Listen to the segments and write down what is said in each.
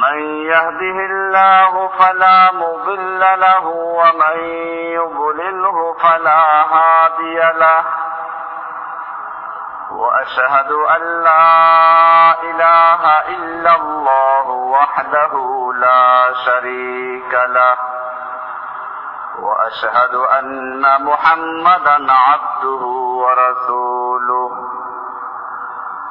من يهده الله فلا مضل له ومن يضلله فلا هادي له. وأشهد أن لا إله إلا الله وحده لا شريك له. وأشهد أن محمدا عبده ورسوله.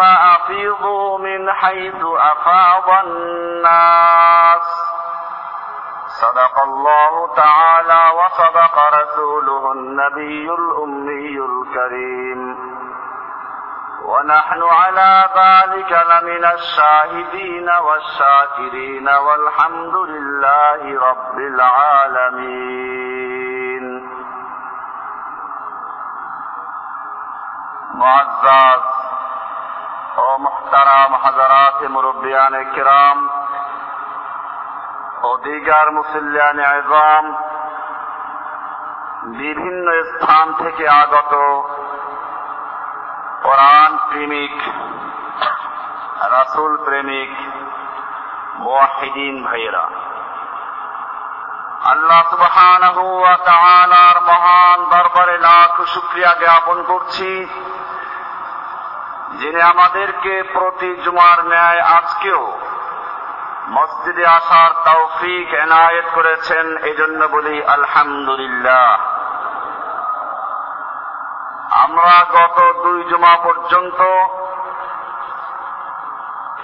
أفيضوا من حيث أفاض الناس. صدق الله تعالى وصدق رسوله النبي الأمي الكريم. ونحن على ذلك لمن الشاهدين والشاكرين والحمد لله رب العالمين. معزز ও মুহতারাম হাজারাত মুরব্বিয়ান কিরাম ও দিগার মুসল্লিয়ান আজম বিভিন্ন স্থান থেকে আগত কোরআন প্রেমিক, রাসুল প্রেমিক মোয়াহিদিন ভাইয়েরা। আল্লাহ সুবহানাহু ওয়া তাআলার মহান দরবারে লাখ শুকরিয়া জ্ঞাপন করছি। যিনি আমাদেরকে প্রতি জুমার ন্যায় আজকেও মসজিদে আসার তৌফিক এনায়েত করেছেন, এজন্য বলি আলহামদুলিল্লাহ। আমরা গত দুই জুমা পর্যন্ত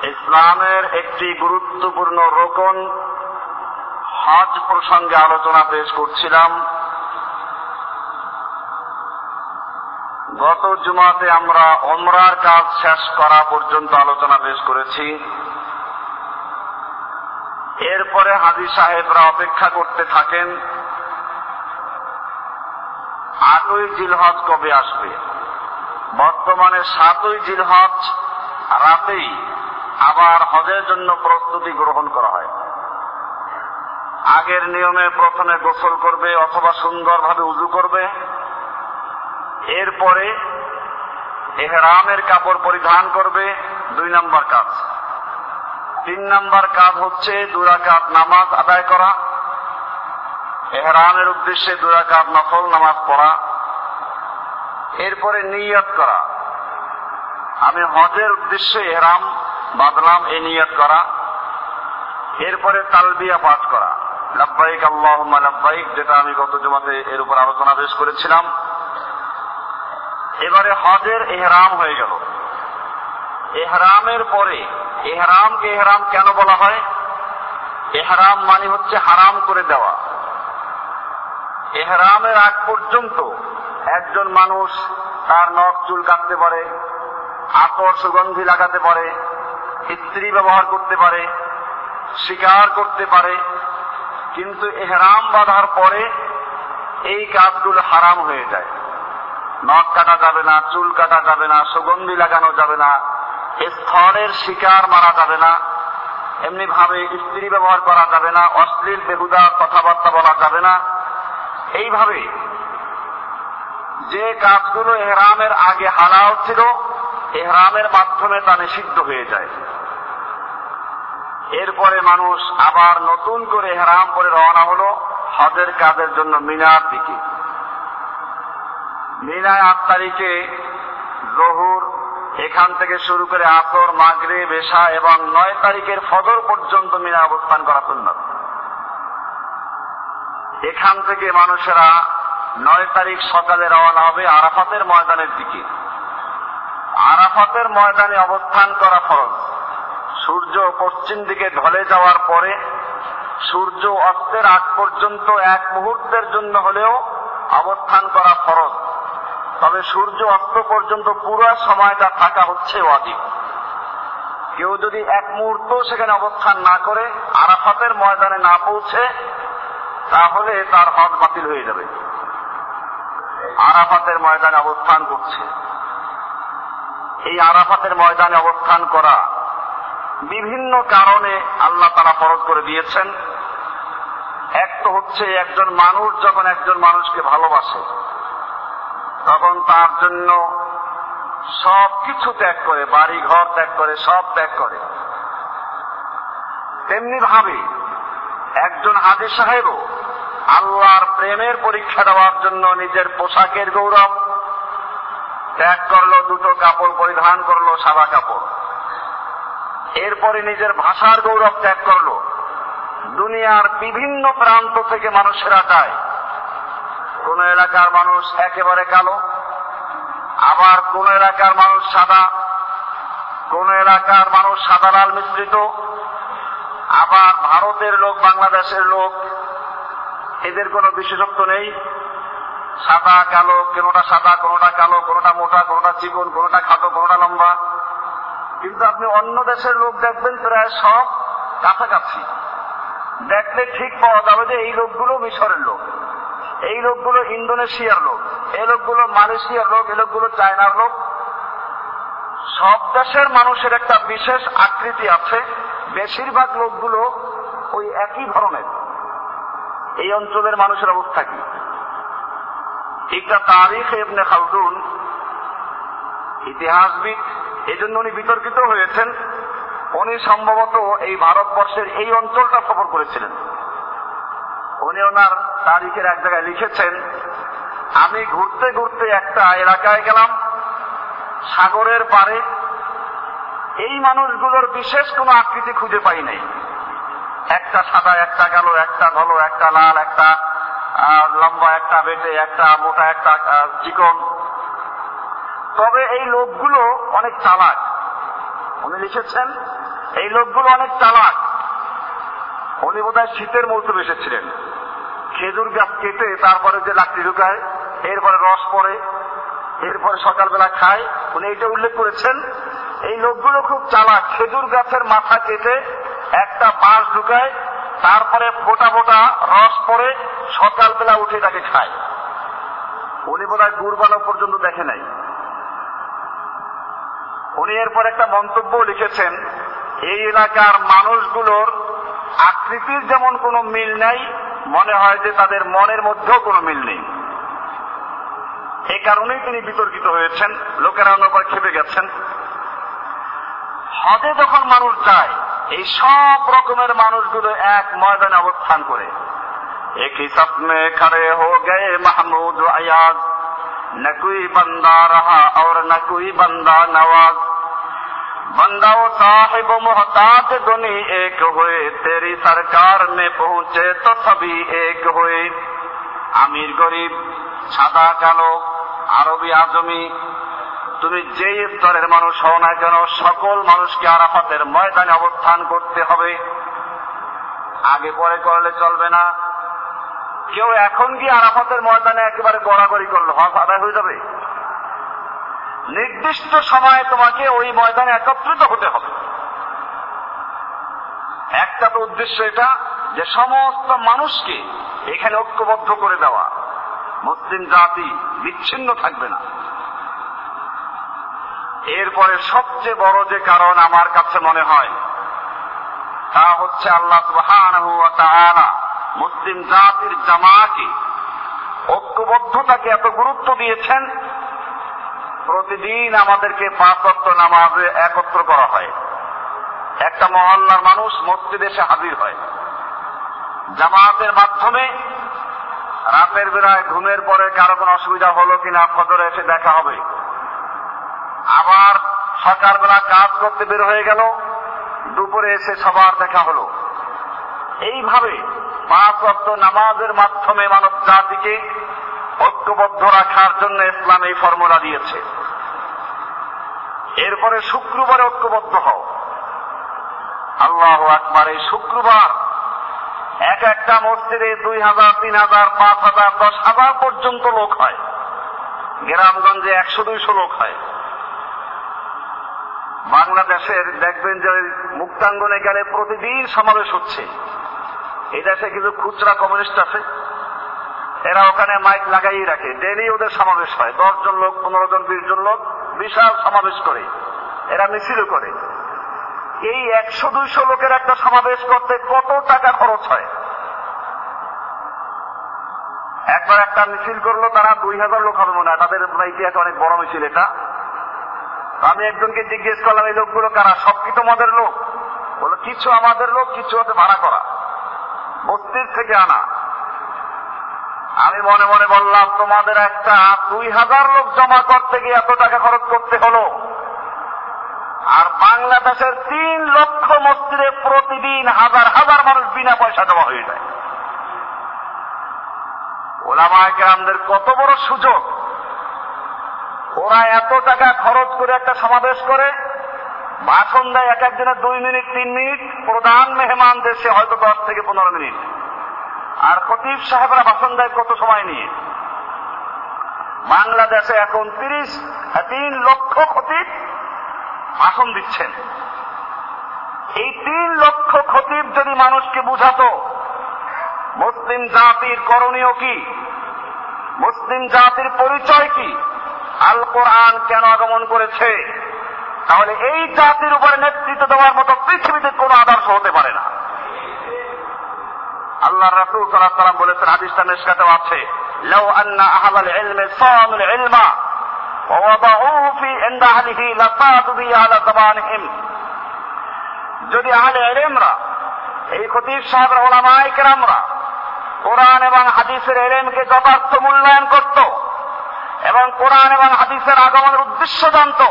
ইসলামের একটি গুরুত্বপূর্ণ রোকন হজ প্রসঙ্গে আলোচনা পেশ করছিলাম। গত জুমাতে আমরা অমরার কাজ শেষ করা পর্যন্ত আলোচনা পেশ করেছি। এরপরে হাজি সাহেবরা অপেক্ষা করতে থাকেন। আটই জিলহজ কবে আসবে? বর্তমানে সাতই জিলহজ রাতেই আবার হজের জন্য প্রস্তুতি গ্রহণ করা হয়। আগের নিয়মে প্রথমে গোসল করবে অথবা সুন্দরভাবে উজু করবে। এরপরে এহরামের কাপড় পরিধান করবে দুই নম্বর কাজ। তিন নম্বর কাজ হচ্ছে দুরাকাত নামাজ আদায় করা। এহরামের উদ্দেশ্যে দুরাকাত নফল নামাজ পড়া। এরপরে নিয়ত করা। আমি হজের উদ্দেশ্যে এহরাম বাদলাম এই নিয়ত করা। এরপরে তালবিয়া পাঠ করা। লাব্বাইক আল্লাহ লাব্বাইক, যেটা আমি গত জমাতে এর উপর আলোচনা বেশ করেছিলাম। এবারে হজের এহরাম হয়ে গেল। এহরামের পরে এহরামকে এহরাম কেন বলা হয়? এহরাম মানে হচ্ছে হারাম করে দেওয়া। এহরামের আগ পর্যন্ত একজন মানুষ তার নখ চুল কাটতে পারে, আতর সুগন্ধি লাগাতে পারে স্ত্রী ব্যবহার করতে পারে, শিকার করতে পারে। কিন্তু এহরাম বাঁধার পরে এই কাজগুলো হারাম হয়ে যায়। নখ কাটা যাবে না, চুল কাটা যাবে না, সুগন্ধি লাগানো যাবে না স্থলের শিকার মারা যাবে না এমনি ভাবে স্ত্রী ব্যবহার করা যাবে না, অশ্লীল বেহুদা কথাবার্তা বলা যাবে না। এইভাবে যে কাজগুলো এহরামের আগে হালাও ছিল, এহরামের মাধ্যমে তা নিষিদ্ধ হয়ে যায়। এরপরে মানুষ আবার নতুন করে এহরাম করে রওনা হলো হজের কাজের জন্য মিনার দিকে। মিনায় আট তারিখে জহুর, এখান থেকে শুরু করে আসর মাগরে বেশা এবং নয় তারিখের ফজর পর্যন্ত মিনা অবস্থান করা সুন্নত। এখান থেকে মানুষেরা নয় তারিখ সকালে রওনা হবে আরাফাতের ময়দানের দিকে। আরাফাতের ময়দানে অবস্থান করা ফরজ। সূর্য পশ্চিম দিকে ঢলে যাওয়ার পরে সূর্য অস্তের আগ পর্যন্ত এক মুহূর্তের জন্য হলেও অবস্থান করা ফরজ। তবে সূর্য অস্ত পর্যন্ত পুরো সময়টা থাকা হচ্ছে অধিক কেউ যদি এক মুহূর্ত সেখানে অবস্থান না করে আরাফাতের ময়দানে না পৌঁছে, তাহলে তার হজ বাতিল হয়ে যাবে। আরাফাতের ময়দানে অবস্থান করছে। এই আরাফাতের ময়দানে অবস্থান করা বিভিন্ন কারণে আল্লাহ তারা ফরজ করে দিয়েছেন। এক তো হচ্ছে একজন মানুষ যখন একজন মানুষকে ভালোবাসে তখন তার জন্য সব কিছু ত্যাগ করে বাড়ি ঘর ত্যাগ করে, সব ত্যাগ করে। তেমনি ভাবে একজন হাজি সাহেবও আল্লাহর প্রেমের পরীক্ষা দেওয়ার জন্য নিজের পোশাকের গৌরব ত্যাগ করল, দুটো কাপড় পরিধান করল, সাদা কাপড়। এরপরে নিজের ভাষার গৌরব ত্যাগ করল। দুনিয়ার বিভিন্ন প্রান্ত থেকে মানুষেরা যায় কোন এলাকার মানুষ একেবারে কালো, আবার কোন এলাকার মানুষ সাদা, কোন এলাকার মানুষ সাদা লাল মিশ্রিত, আবার ভারতের লোক, বাংলাদেশের লোক, এদের কোনো বিশেষত্ব নেই। সাদা, কালো, কোনোটা সাদা, কোনোটা কালো, কোনোটা মোটা, কোনোটা চিকন, কোনোটা খাটো, কোনোটা লম্বা। কিন্তু আপনি অন্য দেশের লোক দেখবেন প্রায় সব কাছাকাছি। দেখলে ঠিক পাওয়া যাবে যে এই লোকগুলো মিশরের লোক। এই লোকগুলো ইন্দোনেশিয়ার লোক, এই লোকগুলো মালয়েশিয়ার লোক, এই লোকগুলো চায়নার লোক। সব দেশের মানুষের একটা বিশেষ আকৃতি আছে। বেশিরভাগ লোকগুলো ওই একই ধরনের। এই অঞ্চলের মানুষের অবস্থা কি? একটা তারিখ এমনি খালদুন, ইতিহাসবিদ এই জন্য উনি বিতর্কিত হয়েছেন। উনি সম্ভবত এই ভারতবর্ষের এই অঞ্চলটা সফর করেছিলেন। উনি ওনার তারিখের এক জায়গায় লিখেছেন, আমি ঘুরতে ঘুরতে একটা এলাকায় গেলাম, সাগরের পারে এই মানুষগুলোর বিশেষ কোনো আকৃতি খুঁজে পাই নাই। একটা সাদা, একটা কালো, একটা ধলো, একটা লাল, একটা লম্বা, একটা বেটে, একটা মোটা, একটা চিকন। তবে এই লোকগুলো অনেক চালাক। উনি লিখেছেন, এই লোকগুলো অনেক চালাক। উনি বোধহয় শীতের মৌসুমে এসেছিলেন। খেজুর গাছ কেটে তারপরে যে লাকড়ি ঢুকায়, এরপরে রস পড়ে, এরপরে সকালবেলা খায়। উনি এটা উল্লেখ করেছেন, এই লোকগুলো খুব চালাক। খেজুর গাছের মাথা কেটে একটা বাঁশ ঢুকায়, তারপরে ফোটা ফোটা রস পরে সকালবেলা উঠে তাকে খায়। উনি বোধ হয় গুড় বানানো পর্যন্ত দেখে নাই। উনি এরপর একটা মন্তব্য লিখেছেন, এই এলাকার মানুষগুলোর আকৃতির যেমন কোনো মিল নাই মনে হয় যে তাদের মনের মধ্যেও কোনো মিল নেই। এই কারণেই তিনি বিতর্কিত হয়েছেন, লোকেরা অন্য অন্যবার খেপে গেছেন। হদে যখন মানুষ যায়, এই সব রকমের মানুষগুলো এক ময়দানে অবস্থান করে। এক হিসাব মে খড়ে হো গে মাহমুদ আয়াজ, না কুই বান্দা রাহা, আর না কুই বান্দা নওয়াজ। बंदा वो साहिब मोहताज दुनी एक हुए तेरी सरकार में पहुंचे तो सभी एक हुए আমির গরিব সাদা কালো আরবি আজমি তুমি যেই স্তরের মানুষ হও না কেন সকল মানুষকে আরাফাতের ময়দানে অবস্থান করতে হবে আগে পরে করলে চলবে না কেউ এখন গিয়ে আরাফাতের ময়দানে একেবারে গড়াগড়ি করলো হজ আদায় হয়ে যাবে নির্দিষ্ট সময়ে তোমাকে ওই ময়দানে একত্রিত হতে হবে। একটা তো উদ্দেশ্য এটা যে সমস্ত মানুষকে এখানে ঐক্যবদ্ধ করে দেওয়া। মুসলিম জাতি বিচ্ছিন্ন থাকবে না। এরপরে সবচেয়ে বড় যে কারণ আমার কাছে মনে হয়, তা হচ্ছে আল্লাহ তাআলা মুসলিম জাতির জামাকে ঐক্যবদ্ধতাকে এত গুরুত্ব দিয়েছেন প্রতিদিন আমাদেরকে পাঁচ অক্ট নামাজে একত্র করা হয়। একটা মহল্লার মানুষ মসজিদ এসে হাজির হয়। জামাতের মাধ্যমে রাতের বেলায় ঘুমের পরে কারও কোনো অসুবিধা হলো কিনা ফজরে এসে দেখা হবে। আবার সকালবেলা কাজ করতে বের হয়ে গেল, দুপুরে এসে সবার দেখা হলো। এইভাবে পাঁচ অক্ট নামাজের মাধ্যমে মানব জাতিকে ঐক্যবদ্ধ রাখার জন্য ইসলাম এই ফর্মুলা দিয়েছে। এরপরে শুক্রবারে ঐক্যবদ্ধ হও। আল্লাহ আকবার, এই শুক্রবার এক একটা মসজিদে দুই হাজার, তিন হাজার, পাঁচ হাজার, দশ হাজার পর্যন্ত লোক হয়। গ্রামগঞ্জে একশো, দুইশো লোক হয়। বাংলাদেশের দেখবেন যে মুক্তাঙ্গনে গেলে প্রতিদিন সমাবেশ হচ্ছে। এই দেশে কিছু খুচরা কমিউনিস্ট আছে। এরা ওখানে মাইক লাগাই রাখে। ডেলি ওদের সমাবেশ হয়। দশ জন লোক পনেরো জন বিশ জন লোক বিশাল সমাবেশ করে। এরা মিছিল করে। এই একশো, দুইশো লোকের একটা সমাবেশ করতে কত টাকা খরচ হয়? একবার একটা মিছিল করল, তারা দুই হাজার লোক হবে মনে হয়। তাদের ইতিহাসে অনেক বড় মিছিল এটা। আমি একজনকে জিজ্ঞেস করলাম, এই লোকগুলো কারা? সব কি তোমাদের লোক? বলো কিছু আমাদের লোক, কিছু হতে ভাড়া করা। বস্তির থেকে আনা। আমি মনে মনে বললাম, তোমাদের একটা দুই হাজার লোক জমা করতে গিয়ে এত টাকা খরচ করতে হলো। আর বাংলাদেশের তিন লক্ষ মসজিদে প্রতিদিন হাজার হাজার মানুষ বিনা পয়সা জমা হয়ে যায়। ওলামায় গ্রামদের কত বড় সুযোগ। ওরা এত টাকা খরচ করে একটা সমাবেশ করে ভাষণ দেয় এক একজনের দুই মিনিট, তিন মিনিট, প্রধান মেহমান দেশে হয়তো দশ থেকে পনেরো মিনিট। আর খতিব সাহেবরা ভাষণ দেয় কত সময় নিয়ে? বাংলাদেশে এখন তিরিশ তিন লক্ষ খতিব ভাষণ দিচ্ছেন। এই তিন লক্ষ খতিব যদি মানুষকে বুঝাতো, মুসলিম জাতির করণীয় কি? মুসলিম জাতির পরিচয় কি? আল কোরআন কেন আগমন করেছে? তাহলে এই জাতির উপরে নেতৃত্ব দেওয়ার মতো পৃথিবীতে কোন আদর্শ হতে পারে না। আল্লাহ রাসূল সাল্লাল্লাহু আলাইহি বলেছেন, হাদিসটা মেশকাতেও আছে লাউ আন্না আহলাল ইলমি সানুল ইলমা, ওয়া ওয়াদাউ ফি ইনদা আহলিহি লাতাদু বি আলা জামানহিম যদি আহলে ইলমরা, এই খতিব সাহেবরা ওলামায়ে কেরামরা কোরআন এবং হাদিসের এলেমকে যথার্থ মূল্যায়ন করত এবং কোরআন এবং হাদিসের আগমনের উদ্দেশ্য জানত,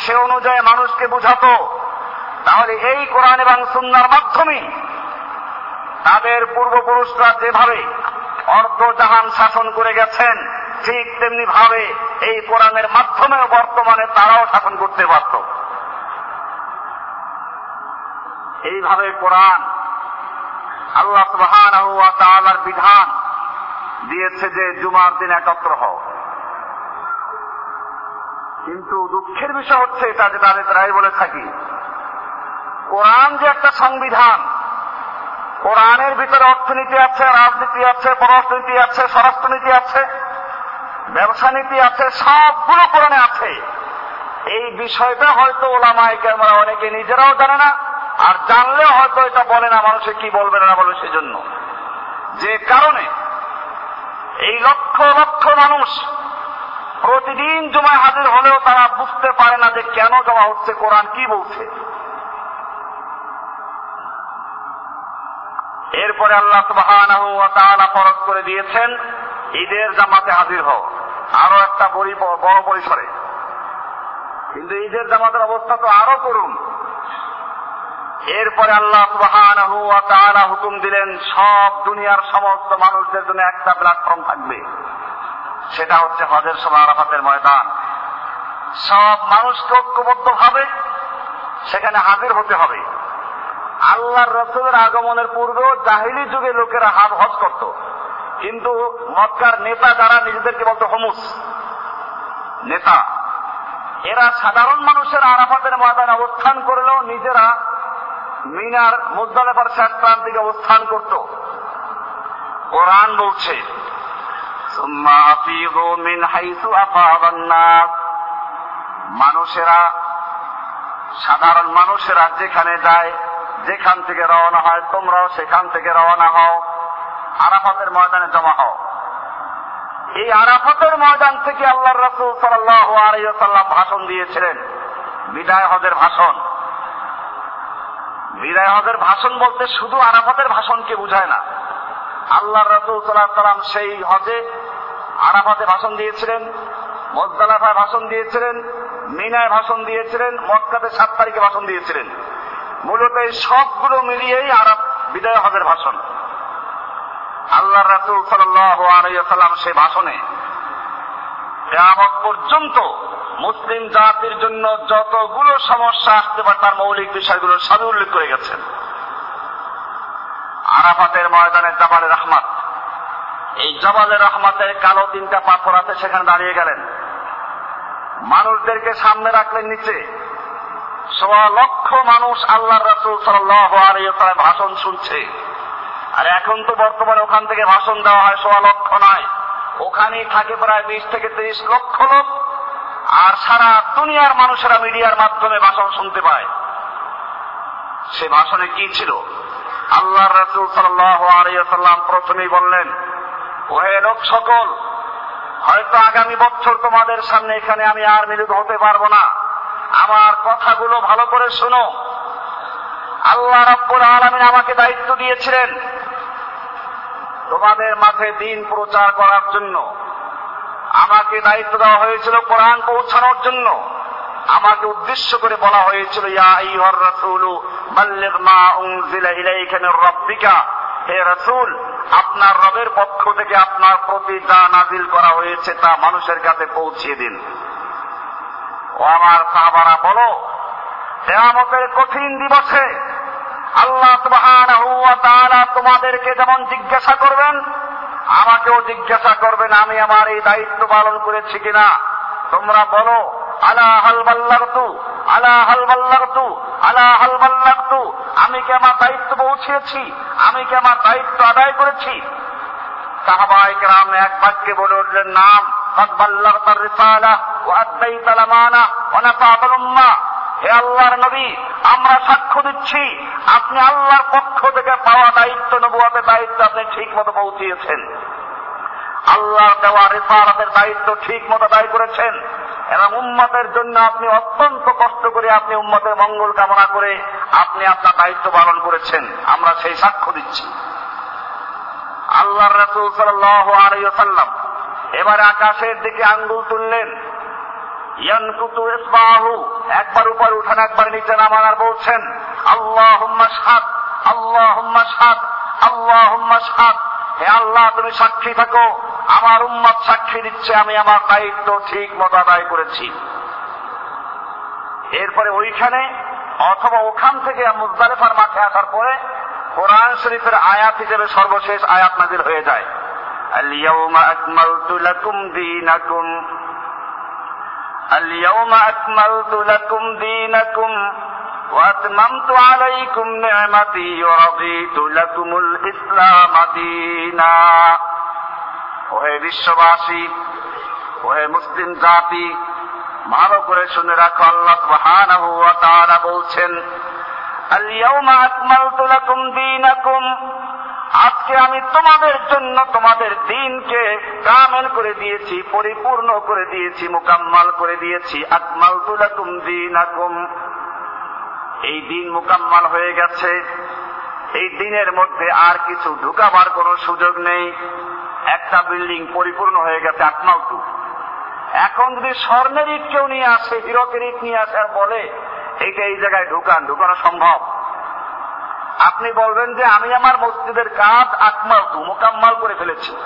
সে অনুযায়ী মানুষকে বুঝাত, তাহলে এই কোরআন এবং সুন্নার মাধ্যমে তাদের পূর্বপুরুষরা যেভাবে অর্ধজাহান শাসন করে গেছেন, ঠিক তেমনি ভাবে এই কোরআনের মাধ্যমে বর্তমানে তারাও শাসন করতে পারত এইভাবে কোরআন আল্লাহ সুবহানাহু বিধান দিয়েছে যে জুমার দিন একত্র হও। কিন্তু দুঃখের বিষয় হচ্ছে এটা যে তাদের প্রায় বলে থাকি, কোরআন যে একটা সংবিধান কোরআনের ভিতরে অর্থনীতি আছে, রাজনীতি আছে, পররাষ্ট্রনীতি আছে, স্বরাষ্ট্রনীতি আছে ব্যবসা নীতি আছে, সবগুলো কোরআনে আছে। এই বিষয়টা হয়তো ওলামায় ক্যামেরা অনেকে নিজেরাও জানে না, আর জানলেও হয়তো এটা বলে না, মানুষে কি বলবে না বলবে সেজন্য। যে কারণে এই লক্ষ লক্ষ মানুষ প্রতিদিন জমায় হাজির হলেও তারা বুঝতে পারে না যে কেন জমা হচ্ছে, কোরআন কি বলছে। এরপরে আল্লাহ তাআলা ফরজ করে দিয়েছেন, ঈদের জামাতে হাজির হও। আরও একটা বড় পরিসরে। কিন্তু ঈদের জামাতের অবস্থা তো আরও করুন এরপরে আল্লাহ তাআলা হুকুম দিলেন, সব দুনিয়ার সমস্ত মানুষদের জন্য একটা প্ল্যাটফর্ম থাকবে। সেটা হচ্ছে হজের সময় আরাফাতের ময়দান। সব মানুষকে ঐক্যবদ্ধ ভাবে সেখানে হাজির হতে হবে। আল্লাহর রসুলের আগমনের পূর্বেও জাহিলি যুগে লোকেরা হাত হজ করত। কিন্তু মক্কার নেতা যারা, নিজেদেরকে বলতো হমুস। নেতা। এরা সাধারণ মানুষের আরাফাতের ময়দানে অবস্থান করলেও নিজেরা মিনার মুজদালেফার শেষ প্রান্তিকে অবস্থান করত। কোরআন বলছে মানুষেরা, সাধারণ মানুষেরা যেখানে যায় যেখান থেকে রওনা হয়, তোমরাও সেখান থেকে রওনা হও। আরাফাতের ময়দানে জমা হও। এই আরাফাতের ময়দান থেকে আল্লাহ রসুল সাল্লাহ আলাইসাল্লাম ভাষণ দিয়েছিলেন, বিদায় হজের ভাষণ। বিদায় হজের ভাষণ বলতে শুধু আরাফাতের ভাষণকে বুঝায় না। আল্লাহ রসুল সাল্লাহ সাল্লাম সেই হজে আরাফাতে ভাষণ দিয়েছিলেন, মোজদালাফায় ভাষণ দিয়েছিলেন, মিনায় ভাষণ দিয়েছিলেন, মক্কাতে সাত তারিখে ভাষণ দিয়েছিলেন। মূলত এই সবগুলো মিলিয়েই আরব বিদায় হজের ভাষণ। আল্লাহ রাসুল সাল্লাম সে ভাষণে পর্যন্ত মুসলিম জাতির জন্য যতগুলো সমস্যা আসতে পারে তার মৌলিক বিষয়গুলো সবই উল্লেখ করে গেছেন। আরাফাতের ময়দানে জাবালের রহমাত। এই জবালের রহমাতের কালো তিনটা পাথর আছে, সেখানে দাঁড়িয়ে গেলেন। মানুষদেরকে সামনে রাখলেন নিচে। সোয়া লক্ষ মানুষ আল্লাহ রসুল সাল্লাহ ভাষণ শুনছে। আর এখন তো বর্তমানে ওখান থেকে ভাষণ দেওয়া হয় সোয়া লক্ষ নয়। ওখানেই থাকে প্রায় বিশ থেকে তিরিশ লক্ষ লোক। আর সারা দুনিয়ার মানুষেরা মিডিয়ার মাধ্যমে ভাষণ শুনতে পায়। সে ভাষণে কি ছিল? আল্লাহ রসুল সাল্লাম প্রথমেই বললেন, ওহে লোক সকল, হয়তো আগামী বছর তোমাদের সামনে এখানে আমি আর মিলিত হতে পারব না। কথাগুলো ভালো করে শোনো। আল্লাহ রব্বুল আলমিন আমাকে দায়িত্ব দিয়েছিলেন তোমাদের মাঝে দিন প্রচার করার জন্য। আমাকে দায়িত্ব দেওয়া হয়েছিল কোরআন পৌঁছানোর জন্য। আমাকে উদ্দেশ্য করে বলা হয়েছিল, ইয়া আইয়ুহার রাসূলু, বাল্লিগ মা উনজিলা ইলাইকা মির রাব্বিকা। হে রাসূল, আপনার রবের পক্ষ থেকে আপনার প্রতি যা নাজিল করা হয়েছে তা মানুষের কাছে পৌঁছিয়ে দিন। ও আমার সাহাবারা বলো কেয়ামতের কঠিন দিবসে আল্লাহ সুবহানাহু ওয়া তাআলা তোমাদেরকে যেমন জিজ্ঞাসা করবেন আমাকেও জিজ্ঞাসা করবেন আমি আমার এই দায়িত্ব পালন করেছি কিনা তোমরা বলো আলা হাল বাল্লাগতু আলা হাল বাল্লাগতু আলা হাল বাল্লাগতু আমি কি আমার দায়িত্ব পৌঁছেছি আমি কি আমার দায়িত্ব আদায় করেছি সাহাবাই কেরাম এক বাক্যে বলে উঠলেন নাম قد بلغت الرسالة হে আল্লাহর নবী, আমরা সাক্ষ্য দিচ্ছি, আপনি আল্লাহর পক্ষ থেকে পাওয়া দায়িত্ব নবুয়াদের দায়িত্ব আপনি ঠিক মতো পৌঁছিয়েছেন। আল্লাহ দেওয়া রেফারাতের দায়িত্ব ঠিক মতো দায়ী করেছেন। এবং উম্মতের জন্য আপনি অত্যন্ত কষ্ট করে আপনি উম্মতের মঙ্গল কামনা করে আপনি আপনার দায়িত্ব পালন করেছেন। আমরা সেই সাক্ষ্য দিচ্ছি। আল্লাহ রাসুল সাল্লাহ আলাইসাল্লাম এবার আকাশের দিকে আঙ্গুল তুললেন। ইয়ানকুতু ইসবাহু একবার উপর উঠান একবার নিচে নামান আর বলছেন আল্লাহুম্মা শাহাদ আল্লাহুম্মা শাহাদ আল্লাহুম্মা শাহাদ হে আল্লাহ তুমি সাক্ষী থাকো আমার উম্মত সাক্ষী দিচ্ছে আমি আমার দায়িত্ব ঠিক মতো আদায় করেছি এরপরে ওইখানে অথবা ওখান থেকে মুজদালিফার মাঠে আসার পরে কোরআন শরীফের আয়াত হিসেবে সর্বশেষ আয়াত নাজির হয়ে যায় اليوم أكملت لكم دينكم اليوم أكملت لكم دينكم وأتممت عليكم نعمتي ورضيت لكم الإسلام دينا ওহে বিশ্ববাসী ওহে মুসলিম জাতি ভালো করে শুনে রাখো আল্লাহ সুবহানাহু ওয়া তাআলা বলছেন আল-ইয়াওমা আকমালতু লাকুম দীনাকুম আজকে আমি তোমাদের জন্য তোমাদের দিনকে কামেল করে দিয়েছি, পরিপূর্ণ করে দিয়েছি, মোকাম্মাল করে দিয়েছি। আকমাল তুলাকুম দিন আকুম এই দিন মোকাম্মাল হয়ে গেছে। এই দিনের মধ্যে আর কিছু ঢুকাবার কোনো সুযোগ নেই। একটা বিল্ডিং পরিপূর্ণ হয়ে গেছে আকমাল তু এখন যদি স্বর্ণের ইট কেউ নিয়ে আসে, হিরকের ইট নিয়ে আসে আর বলে, এইটা এই জায়গায় ঢুকান, ঢুকানো সম্ভব। আপনি বলবেন যে আমি আমার মসজিদের কাজ আকমাল তু, মোকাম্মাল করে ফেলেছি।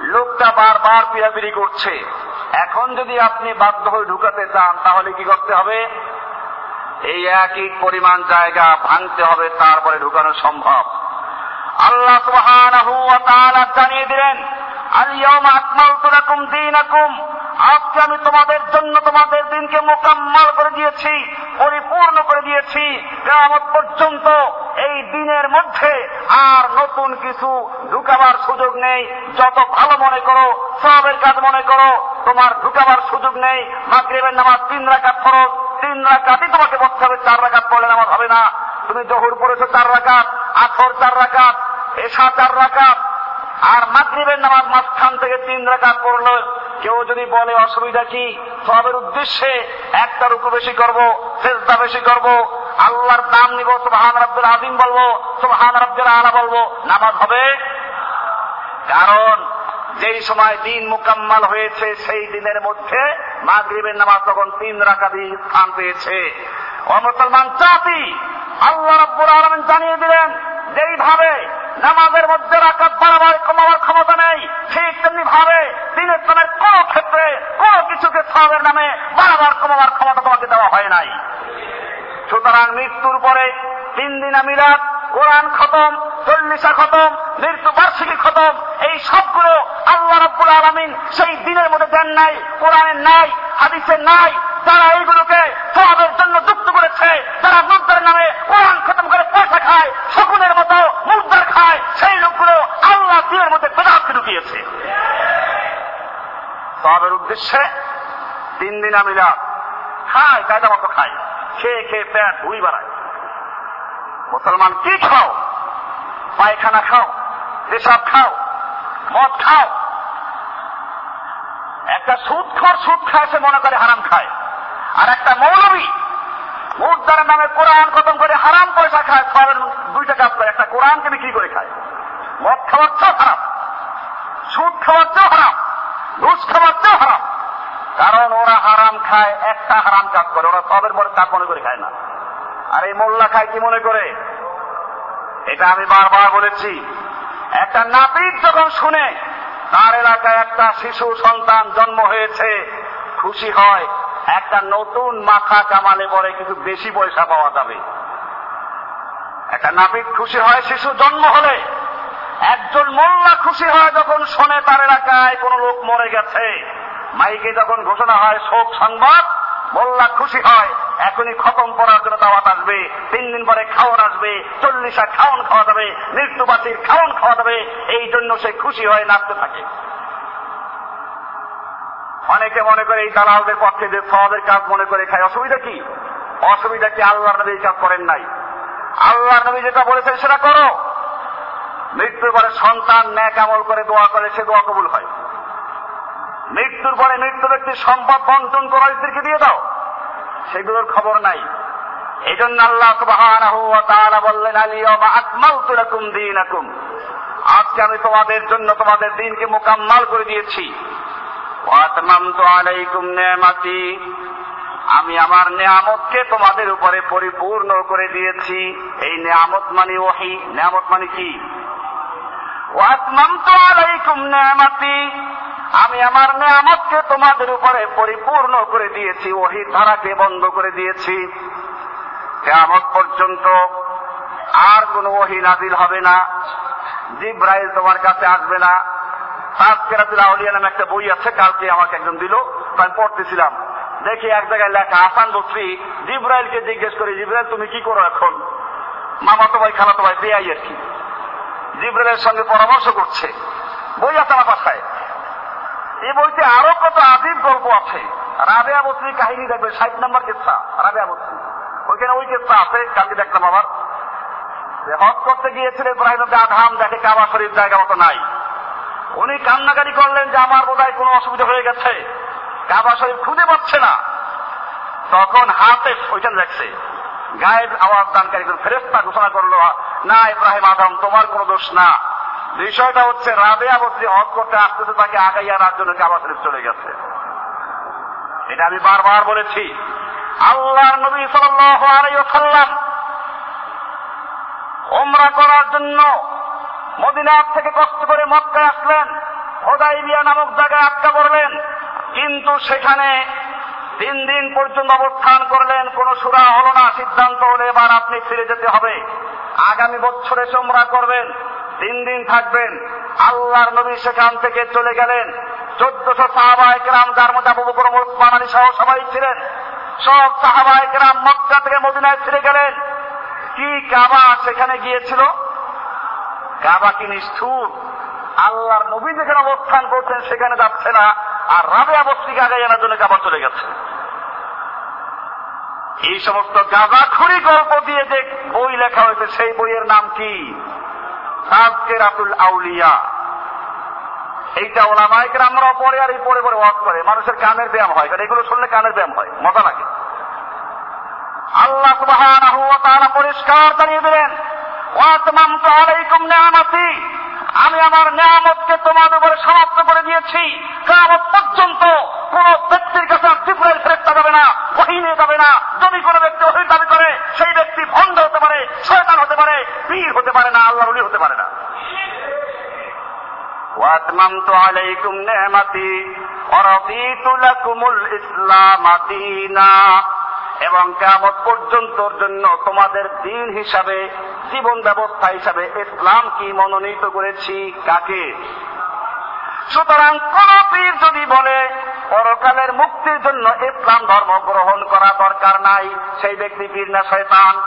লোকটা বারবার পিয়াপিরি করছে। এখন যদি আপনি বাধ্য হয়ে ঢুকাতে চান, তাহলে কি করতে হবে? এই একই পরিমাণ জায়গা ভাঙতে হবে, তারপরে ঢুকানো সম্ভব। আল্লাহ সুবহানাহু ওয়া তাআলা জানিয়ে দিলেন আল-ইয়াওমা আকমালতু লাকুম দীনাকুম। আজকে আমি তোমাদের জন্য তোমাদের দিনকে মোকাম্মাল করে দিয়েছি। পরিপূর্ণ করে দিয়েছি কেমন পর্যন্ত এই দিনের মধ্যে আর নতুন কিছু ঢুকাবার সুযোগ নেই। যত ভালো মনে করো, সবের কাজ মনে করো, তোমার ঢুকাবার সুযোগ নেই। মাগরিবের নামাজ তিন রাকাত ফরজ, তিন রাকাতই তোমাকে বলতে হবে, চার রাকাত পড়লে নামাজ হবে না। তুমি জহুর পড়েছো চার রাকাত আখর চার রাকাত, এশা চার রাকাত আর মাগরিবের নামাজ মাঝখান থেকে তিন রাকাত পড়ল কেউ যদি বলে, অসুবিধা কি? সবের উদ্দেশ্যে একটা রুকু বেশি করব চেষ্টা বেশি করব, আল্লাহর দাম নিব, সুবহান রব্বুল আজিম বলব, সুবহান রব্বুল আলা বলব, নামাজ হবে? কারণ যেই সময় দিন মুকাম্মাল হয়েছে, সেই দিনের মধ্যে মাগরিবের নামাজ তখন তিন রাকাতি স্থান পেয়েছে। ও মুসলমান জাতি, আল্লাহ রাব্বুল আলামিন জানিয়ে দিলেন, যেইভাবে নামাজের মধ্যে রাকাত বাড়াবার কমাবার ক্ষমতা নেই। ঠিক তেমনি ভাবে দিন ইসলামের কোন ক্ষেত্রে কোন কিছুকে সবের নামে বাড়াবার কমাবার ক্ষমতা তোমাকে দেওয়া হয় নাই। সুতরাং মৃত্যুর পরে তিন দিনা মিলাদ, কোরআন খতম, চল্লিশা খতম, মৃত্যু বার্ষিকী খতম, এই সবগুলো আল্লাহ রাব্বুল আলমিন সেই দিনের মধ্যে দেন নাই, কোরআনের নাই, হাদিসের নাই তারা এইগুলোকে সবের জন্য যুক্ত করেছে যারা মুদ্রার নামে কোরআন খতম করে পয়সা খায়, শকুনের মতো মুদ্রার খায়, সেই লোকগুলো আল্লাহ দিনের মধ্যে বেদাতকে ঢুকিয়েছে। সবের উদ্দেশ্যে তিন দিন আমিলা খায়, কায়দা মতো খায়, খেয়ে খেয়ে প্যাট ধুই বাড়ায়। মুসলমান কি খাও? পায়খানা খাও, পেশাব খাও, মদ খাও। একটা সুদ খর সুদ খায় সে মনে করে হারাম খায়, আর একটা মৌলবী মুদ্রার নামে কোরআন খতম করে হারাম পয়সা খায় সবের দুইটা কাজ করে। একটা কোরআনকে বিক্রি করে খায়। মদ খাওয়ার চেয়েও হারাম। সুদ খাওয়ার চেয়েও হারাম। ঘুষ খাওয়ার চেয়েও হারাম। কারণ ওরা হারাম খায়, একটা হারাম কাজ করে। ওরা সবের পরে কাজ মনে করে খায় না। আর এই মোল্লা খায় কি মনে করে? এটা আমি বারবার বলেছি। একটা নাপিত যখন শুনে, তার এলাকায় একটা শিশু সন্তান জন্ম হয়েছে, খুশি হয়। একটা নতুন মাথা কামালে পরে কিছু বেশি পয়সা পাওয়া যাবে। একটা নাপিত খুশি হয়, শিশু জন্ম হলে। একজন মোল্লা খুশি হয় যখন শোনে তার এলাকায় কোন লোক মরে গেছে। মাইকে যখন ঘোষণা হয়, শোক সংবাদ, মোল্লা খুশি হয়। এখনই খতম করার জন্য দাওয়াত আসবে। তিন দিন পরে খাওয়ান আসবে। চল্লিশা খাওয়ান খাওয়া যাবে। মৃত্যুবাসীর খাওয়ান খাওয়া যাবে। এই জন্য সে খুশি হয়ে নাচতে থাকে। অনেকে মনে করে এই দালালদের পক্ষে যে সবের কাজ মনে করে খায়, অসুবিধা কি? অসুবিধা কি আল্লাহ নবী এই কাজ করেন নাই? আল্লাহ নবী যেটা বলেছেন সেটা করো। মৃত্যুর পরে সন্তান ন্যাক আমল করে দোয়া করে, সে দোয়া কবুল হয়। মৃত্যুর পরে মৃত্যু ব্যক্তির সম্পদ বন্টন করা স্ত্রীকে দিয়ে দাও। সেগুলোর খবর নাই। এই জন্য আল্লাহ তাআলা বললেন আজকে আমি তোমাদের জন্য তোমাদের দিনকে মোকাম্মাল করে দিয়েছি। আমি আমার নিয়ামতকে তোমাদের উপরে পরিপূর্ণ করে দিয়েছি। এই নিয়ামত মানে ওহি। নিয়ামত মানে কি? আমি আমার নিয়ামতকে তোমাদের উপরে পরিপূর্ণ করে দিয়েছি। ওহি ধারাকে বন্ধ করে দিয়েছি। কেয়ামত পর্যন্ত আর কোন ওহি নাজিল হবে না। জিব্রাইল তোমার কাছে আসবে না। আউলিয়া নামে একটা বই আছে, কালকে আমাকে একজন দিল আমি পড়তেছিলাম। দেখি এক জায়গায় লেখা আসান বসরি, জিব্রাইলকে জিজ্ঞেস করি, জিব্রাইল, তুমি কি করো এখন? মামাতো ভাই, খালাতো ভাই বেয়াই আর কি। জিব্রাইলের সঙ্গে পরামর্শ করছে। বই আছে আমার বাসায়। এই বইতে আরও কত আদিব গল্প আছে। রাবেয়া বস্তির কাহিনী দেখবে, ষাট নম্বর কেসা, রাবেয়া বস্তি ওইখানে ওই কেসা আছে, কালকে দেখলাম আবার। হজ করতে গিয়েছিল ইব্রাহিম আধাম দেখে কাবা শরীফ জায়গা মতো নাই। উনি কান্নাকারি করলেন যে আমার বোধহয় কোনো অসুবিধা হয়ে গেছে। কাবা শরীফ খুঁজে পাচ্ছে না। তখন হাতে ওইখানে দেখছে। গায়েব আওয়াজ দানকারী ফেরেস্তা ঘোষণা করল, না, ইব্রাহিম আদম, তোমার কোনো দোষ না। বিষয়টা হচ্ছে রাবেয়া বস্তি হজ করতে আসতেছে, তাকে আগাইয়া রাত জন্য কাবা শরীফ চলে গেছে। এটা আমি বারবার বলেছি। আল্লাহর নবী সাল্লাম ওমরা করার জন্য মদিনার থেকে কষ্ট করে মক্কায় আসলেন। হোদাইবিয়া নামক জায়গায় আটকা পড়লেন। কিন্তু সেখানে তিন দিন পর্যন্ত অবস্থান করলেন, কোন সুরা হলো না, সিদ্ধান্ত হলে এবার আপনি ফিরে যেতে হবে। আগামী বছরে সোমরা করবেন তিন দিন থাকবেন। আল্লাহর নবী সেখান থেকে চলে গেলেন। চোদ্দশো সাহাবা একরাম যার মধ্যে আবু বকর ওসমান আলী সহ সবাই ছিলেন, সব সাহাবা একরাম মক্কা থেকে মদিনায় ফিরে গেলেন। কি কাবা সেখানে গিয়েছিল? কাবা কি নিষ্ঠুর? আল্লাহর নবী যেখানে অবস্থান করছেন, সেখানে যাচ্ছে না। আর রাবে আবস্তিকে আগে জানার জন্য কাবা চলে গেছে। এই সমস্ত গাঁজাখুরি গল্প দিয়ে যে বই লেখা হয়েছে, সেই বইয়ের নাম কি? তাজকেরাতুল আউলিয়া। এইটা ওলামাইকের আমরা পরে আর এই পরে পরে ওয়াজ করে। মানুষের কানের ব্যায়াম হয়, কারণ এগুলো শুনলে কানের ব্যায়াম হয়, মজা লাগে। আল্লাহ ওয়া পরিষ্কার জানিয়ে দিলেন ওয়াতমামতু আলাইকুম নিয়ামাতি আমি আমার নিয়ামতকে তোমাদের উপরে সমাপ্ত করে দিয়েছি কিয়ামত পর্যন্ত কোন ব্যক্তি ব্যক্তির কাছে আর ত্রিপুরের ফেরতটা যাবে না ওহি নিয়ে যাবে না যদি কোনো ব্যক্তি ওহির দাবি করে সেই ব্যক্তি ভণ্ড হতে পারে শয়তান হতে পারে পীর হতে পারে না আল্লাহর উলি হতে পারে না واتممت عليكم نعمتي ورضيت لكم الاسلام دينا এবং কেমন পর্যন্তর জন্য তোমাদের দিন হিসাবে, জীবন ব্যবস্থা হিসাবে ইসলাম কি মনোনীত করেছি কাকে? সুতরাং কোন পীর যদি বলে, পরকালের মুক্তির জন্য ইসলাম ধর্ম গ্রহণ করা দরকার নাই, সেই ব্যক্তি পীর না শয়তান?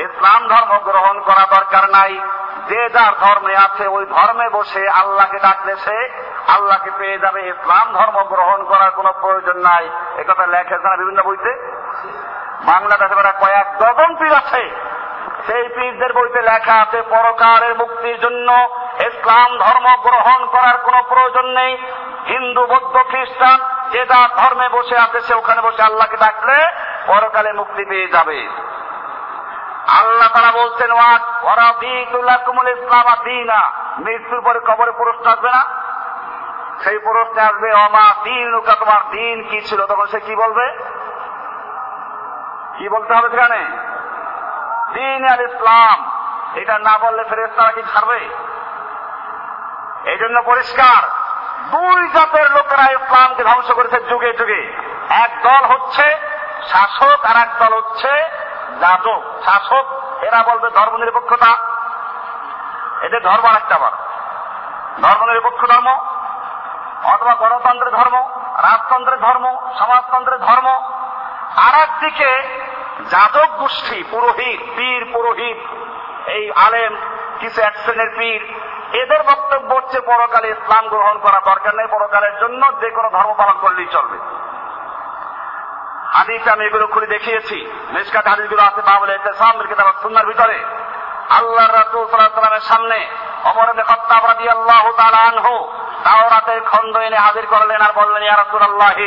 ইসলাম ধর্ম গ্রহণ করা দরকার নাই। যে যার ধর্মে আছে, ওই ধর্মে বসে আল্লাহকে ডাকলে সে আল্লাহকে পেয়ে যাবে ইসলাম। ধর্ম গ্রহণ করার কোনো প্রয়োজন নাই। একথা লেখে না বিভিন্ন বইতে। বাংলাদেশে বেড়া কয়েক ডজন পীর আছে। সেই পীরদের বইতে লেখা আছে পরকারের মুক্তির জন্য ইসলাম ধর্ম গ্রহণ করার কোনো প্রয়োজন নেই। হিন্দু, বৌদ্ধ, খ্রিস্টান, যে যার ধর্মে বসে আছে, সে ওখানে বসে আল্লাহকে ডাকলে পরকালে মুক্তি পেয়ে যাবে। আল্লাহ তারা বলছেন ইসলাম দিনা। মৃত্যুর পরে কবরে প্রশ্ন আসবে না? সেই প্রশ্নে আসবে অমা দিন তোমার দিন কি ছিল? তখন সে কি বলবে? কি বলতে হবে সেখানে? দিন আর ইসলাম। এটা না বললে ফেরেস তারা কি ছাড়বে? এই জন্য পরিষ্কার, দুই জাতের লোকেরা ইসলামকে ধ্বংস করেছে যুগে যুগে। এক দল হচ্ছে শাসক আর এক দল হচ্ছে যাজক শাসক, এরা বলবে ধর্ম নিরপেক্ষতা। এদের ধর্ম আরেকটা আবার। ধর্ম নিরপেক্ষ ধর্ম অথবা গণতন্ত্রের ধর্ম, রাজতন্ত্রের ধর্ম, সমাজতন্ত্রের ধর্ম। আর একদিকে যাদব গোষ্ঠী, পুরোহিত, পীর, পুরোহিত, এই আলেম কিছু এক শ্রেণির পীর, এদের বক্তব্য হচ্ছে পরকালে ইসলাম গ্রহণ করা দরকার নেই। পরকালের জন্য যে কোনো ধর্ম পালন করলেই চলবে। হাদিস আমি এগুলো খুলে দেখিয়েছি। মেসকাত হাদিসগুলো আছে, বাবুল ইসলামের কিতাব সুন্নার ভিতরে। আল্লাহ রাসূল সাল্লাল্লাহু আলাইহি সামনে ওমর ইবনে খাত্তাব রাদিয়াল্লাহু তাআলা আনহু তাওরাতের খণ্ড এনে হাজির করলেন আর বললেন, ইয়া রাসূলুল্লাহ,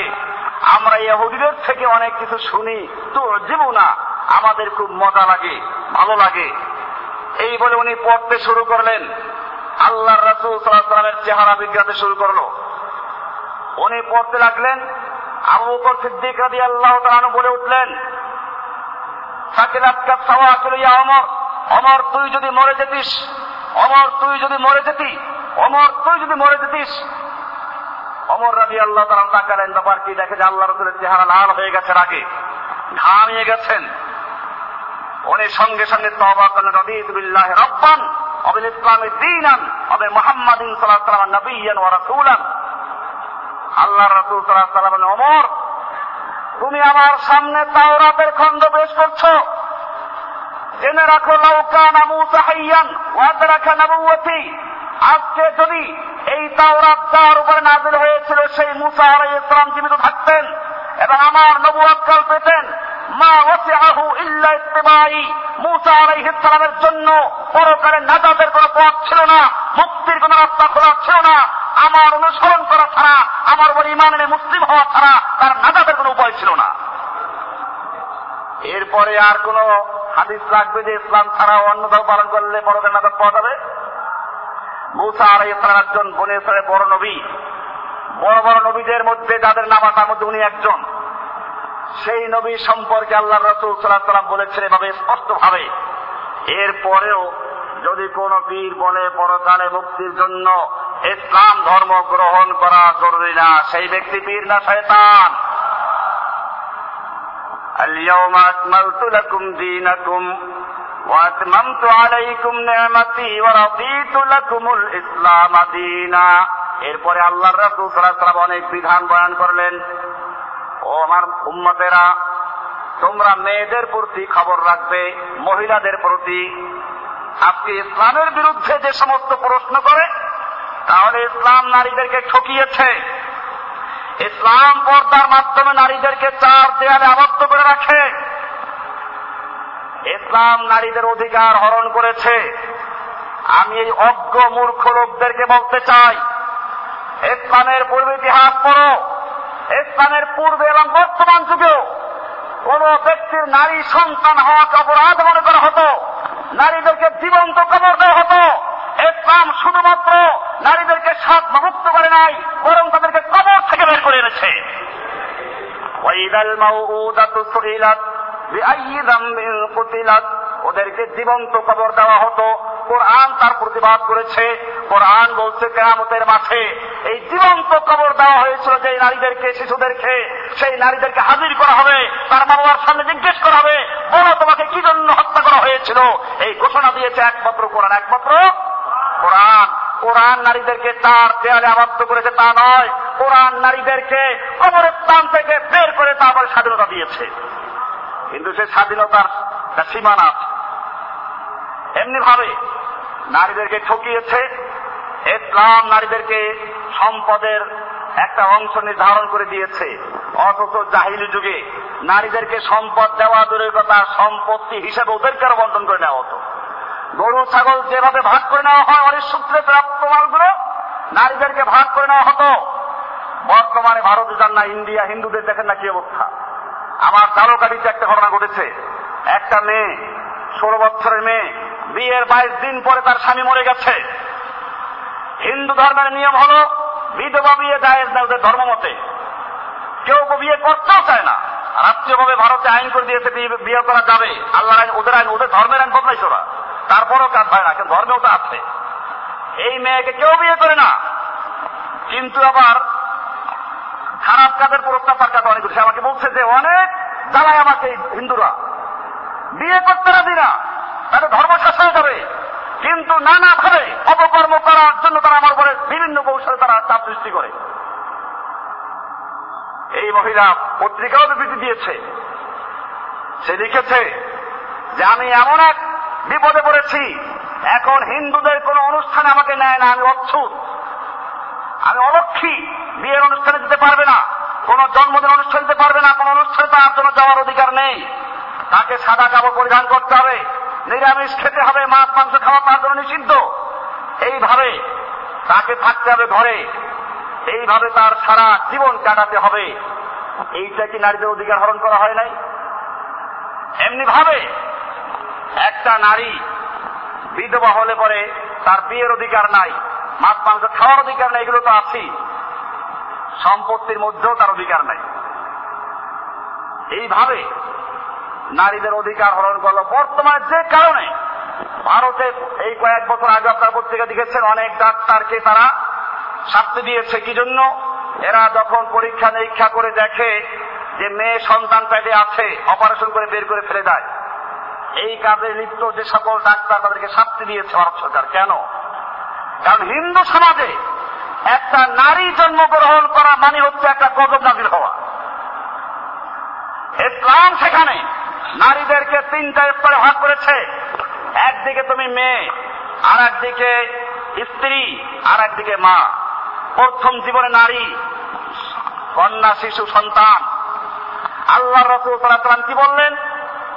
আমরা ইহুদিদের থেকে অনেক কিছু শুনি। তো জীবু না, আমাদের খুব মজা লাগে, ভালো লাগে। এই বলে উনি পড়তে শুরু করলেন। আল্লাহ রাসূল সাল্লাল্লাহু আলাইহি সাল্লামের চেহারা বিজ্ঞাতে শুরু করল। উনি পড়তে লাগলেন আবু বকর সিদ্দিক রাদি আল্লাহ তাআলা বলে উঠলেন সাকিলাতকা সাওয়াকিল ইয়া ওমর অমর তুই যদি মরে যেতিস অমর তুই যদি মরে যেতি অমর তুই যদি মরে যেতিস। অমর রাজি আল্লাহ তারা তাকালেন, ব্যাপার কি? দেখে যে আল্লাহ রসুলের চেহারা লাল হয়ে গেছে আগে ঘামিয়ে গেছেন। উনি সঙ্গে সঙ্গে তবা করলেন রদিত বিল্লাহ রব্বান, অবিল ইসলামে দিনান, অবে মোহাম্মদিন সাল্লাহ সাল্লাম নবীন ওয়া রাসূলান। আল্লাহ রাসূল আলাইহি ওয়াসাল্লাম ওমর, তুমি আমার সামনে তাওরাতের খণ্ড পেশ করছ। জেনে রাখো লাউকানা মুসা হাইয়ান ওয়াদরাকা নবুয়তি আজকে যদি এই তাওরাত যার উপরে নাজিল হয়েছিল, সেই মুসা আলাইহিস সালাম জীবিত থাকতেন এবং আমার নবুয়ত কাল পেতেন। মা ওয়াসিআহু ইল্লা ইত্তিবাই মুসা আলাইহিস সালামের জন্য পরকালে নাজাতের কোনো পথ ছিল না, মুক্তির কোনো রাস্তা খোলা ছিল না। আমার অনুসরণ করা ছাড়া, আমার উপর ইমান এনে মুসলিম হওয়া ছাড়া তার নাজাতের কোনো উপায় ছিল না। এরপরে আর কোন হাদিস লাগবে যে ইসলাম ছাড়া অন্য ধর্ম পালন করলে পরকালে নাজাত পাওয়া যাবে? মুসা আর ইসলাম একজন বনে ইসলামের বড় নবী। বড় বড় নবীদের মধ্যে যাদের নাম তার মধ্যে উনি একজন। সেই নবী সম্পর্কে আল্লাহ রসুল সাল্লাহ সাল্লাম বলেছেন এভাবে স্পষ্ট ভাবে এরপরেও যদি কোন পীর বলে পরকালে মুক্তির জন্য ইসলাম ধর্ম গ্রহণ করা জরুরি না সেই ব্যক্তি পীর না শয়তান اليوم أكملت لكم دينكم وأتممت عليكم نعمتي ورضيت لكم الإسلام دينا এরপরে আল্লাহ রাসূল সাল্লাল্লাহু অনেক বিধান বয়ান করলেন ও আমার উম্মতেরা তোমরা মেয়েদের প্রতি খবর রাখবে মহিলাদের প্রতি আজকে ইসলামের বিরুদ্ধে যে সমস্ত প্রশ্ন করে তাহলে ইসলাম নারীদেরকে ঠকিয়েছে। ইসলাম পর্দার মাধ্যমে নারীদেরকে চার দেয়ালে আবদ্ধ করে রাখে। ইসলাম নারীদের অধিকার হরণ করেছে। আমি এই অজ্ঞ মূর্খ লোকদেরকে বলতে চাই, ইসলামের পূর্বে ইতিহাস পড়ো, ইসলামের পূর্বে এবং বর্তমান যুগেও কোন ব্যক্তির নারী সন্তান হওয়াকে অপরাধ মনে করা হতো, নারীদেরকে জীবন্ত কবর দেওয়া হতো। ইসলাম শুধুমাত্র নারীদেরকে সাত মুক্ত করে নাই, বরং তাদেরকে কবর থেকে বের করে এনেছে। ওদেরকে জীবন্ত কবর দেওয়া হতো। কোরআন তার প্রতিবাদ করেছে। কোরআন বলছে কেরামতের মাঠে এই জীবন্ত কবর দেওয়া হয়েছিল যে নারীদেরকে, শিশুদেরকে। সেই নারীদেরকে হাজির করা হবে। তার মা বাবার সামনে জিজ্ঞেস করা হবে, বলো তোমাকে কি জন্য হত্যা করা হয়েছিল? এই ঘোষণা দিয়েছে একমাত্র কোরআন। একমাত্র কোরআন। কোরআন নারীদেরকে তার দেয়ালে আবদ্ধ করেছে তা নয়, কোরআন নারীদেরকে কবরের স্থান থেকে বের করে তারপরে স্বাধীনতা দিয়েছে। কিন্তু সেই স্বাধীনতার সীমানা আছে। এমনি ভাবে নারীদেরকে ঠকিয়েছে, ইসলাম নারীদেরকে সম্পদের একটা অংশ নির্ধারণ করে দিয়েছে। অথচ জাহিলি যুগে নারীদেরকে সম্পদ দেওয়া দূরের কথা, সম্পত্তি হিসেবে ওদেরকে আরও বন্টন করে নেওয়া হতো। গরু, ছাগল যেভাবে ভাগ করে নেওয়া হয়, অনেক সূত্রে প্রাপ্ত মালগুলো নারীদেরকে ভাগ করে নেওয়া হতো। বর্তমানে ভারতে যান না, ইন্ডিয়া, হিন্দুদের দেখেন না কি অবস্থা। আমার তালকাটিতে একটা ঘটনা ঘটেছে। একটা মেয়ে, ষোলো বছরের মেয়ে, বিয়ের বাইশ দিন পরে তার স্বামী মরে গেছে। হিন্দু ধর্মের নিয়ম হলো, বিধবা বিয়ে জায়েজ না ওদের ধর্ম মতে। কেউ বিয়ে করতেও চায় না। রাষ্ট্রীয়ভাবে ভারতে আইন করে দিয়েছে, বিয়ে- করা যাবে। আল্লাহ আইন, ওদের আইন, ওদের ধর্মের আইন বদলাইছে ওরা। তারপরও কাজ হয় না, কিন্তু ধর্মেও তো আছে। এই মেয়েকে কেউ বিয়ে করে না। কিন্তু আবার খারাপ কাজের প্রস্তাব তার কাছে অনেক সে আমাকে বলছে যে, অনেক জ্বালায় আমাকে হিন্দুরা। বিয়ে করতে রাজি না। তাদের ধর্ম শেষ হয়ে যাবে কিন্তু নানা ভাবে অপকর্ম করার জন্য তারা আমার উপরে বিভিন্ন কৌশলে তারা চাপ সৃষ্টি করে। এই মহিলা পত্রিকাও বিবৃতি দিয়েছে। সে লিখেছে যে, আমি এমন এক বিপদে পড়েছি এখন হিন্দুদের কোন অনুষ্ঠানে আমাকে নেয় না, আমি অচ্ছুত। আমি অলক্ষী, বিয়ের অনুষ্ঠানে যেতে পারবে না, কোন জন্মদিন অনুষ্ঠান দিতে পারবে না, কোন অনুষ্ঠানে তার জন্য যাওয়ার অধিকার নেই। তাকে সাদা কাপড় পরিধান করতে হবে, নিরামিষ খেতে হবে, মাছ, মাংস খাওয়া তার জন্য নিষিদ্ধ। এইভাবে তাকে থাকতে হবে ঘরে। এইভাবে তার সারা জীবন কাটাতে হবে। এইটা কি নারীদের অধিকার হরণ করা হয় নাই? এমনি ভাবে একটা নারী বিধবা হলে পরে তার বিয়ের অধিকার নাই, মাছ মাংস খাওয়ার অধিকার নাই, এগুলো তো আছেই। সম্পত্তির মধ্যেও তার অধিকার নাই। এইভাবে নারীদের অধিকার হরণ করল। বর্তমানে যে কারণে ভারতে এই কয়েক বছর আগে আপনার পত্রিকা দেখেছেন, অনেক ডাক্তারকে তারা শাস্তি দিয়েছে। কি জন্য? এরা যখন পরীক্ষা নিরীক্ষা করে দেখে যে মেয়ে সন্তান পেটে আছে, অপারেশন করে বের করে ফেলে দেয়। এই কাজে লিপ্ত যে সকল ডাক্তার তাদেরকে শাস্তি দিয়েছে ভারত সরকার। কেন? কারণ হিন্দু সমাজে একটা নারী জন্মগ্রহণ করা মানে হচ্ছে একটা গজব নাজির হওয়া। ইসলাম সেখানে নারীদেরকে তিনটা স্তরে ভাগ করেছে। একদিকে তুমি মেয়ে আর একদিকে স্ত্রী আর একদিকে মা। প্রথম জীবনে নারী, কন্যা, শিশু, সন্তান। আল্লাহ রসুল সাল্লাম কি বললেন?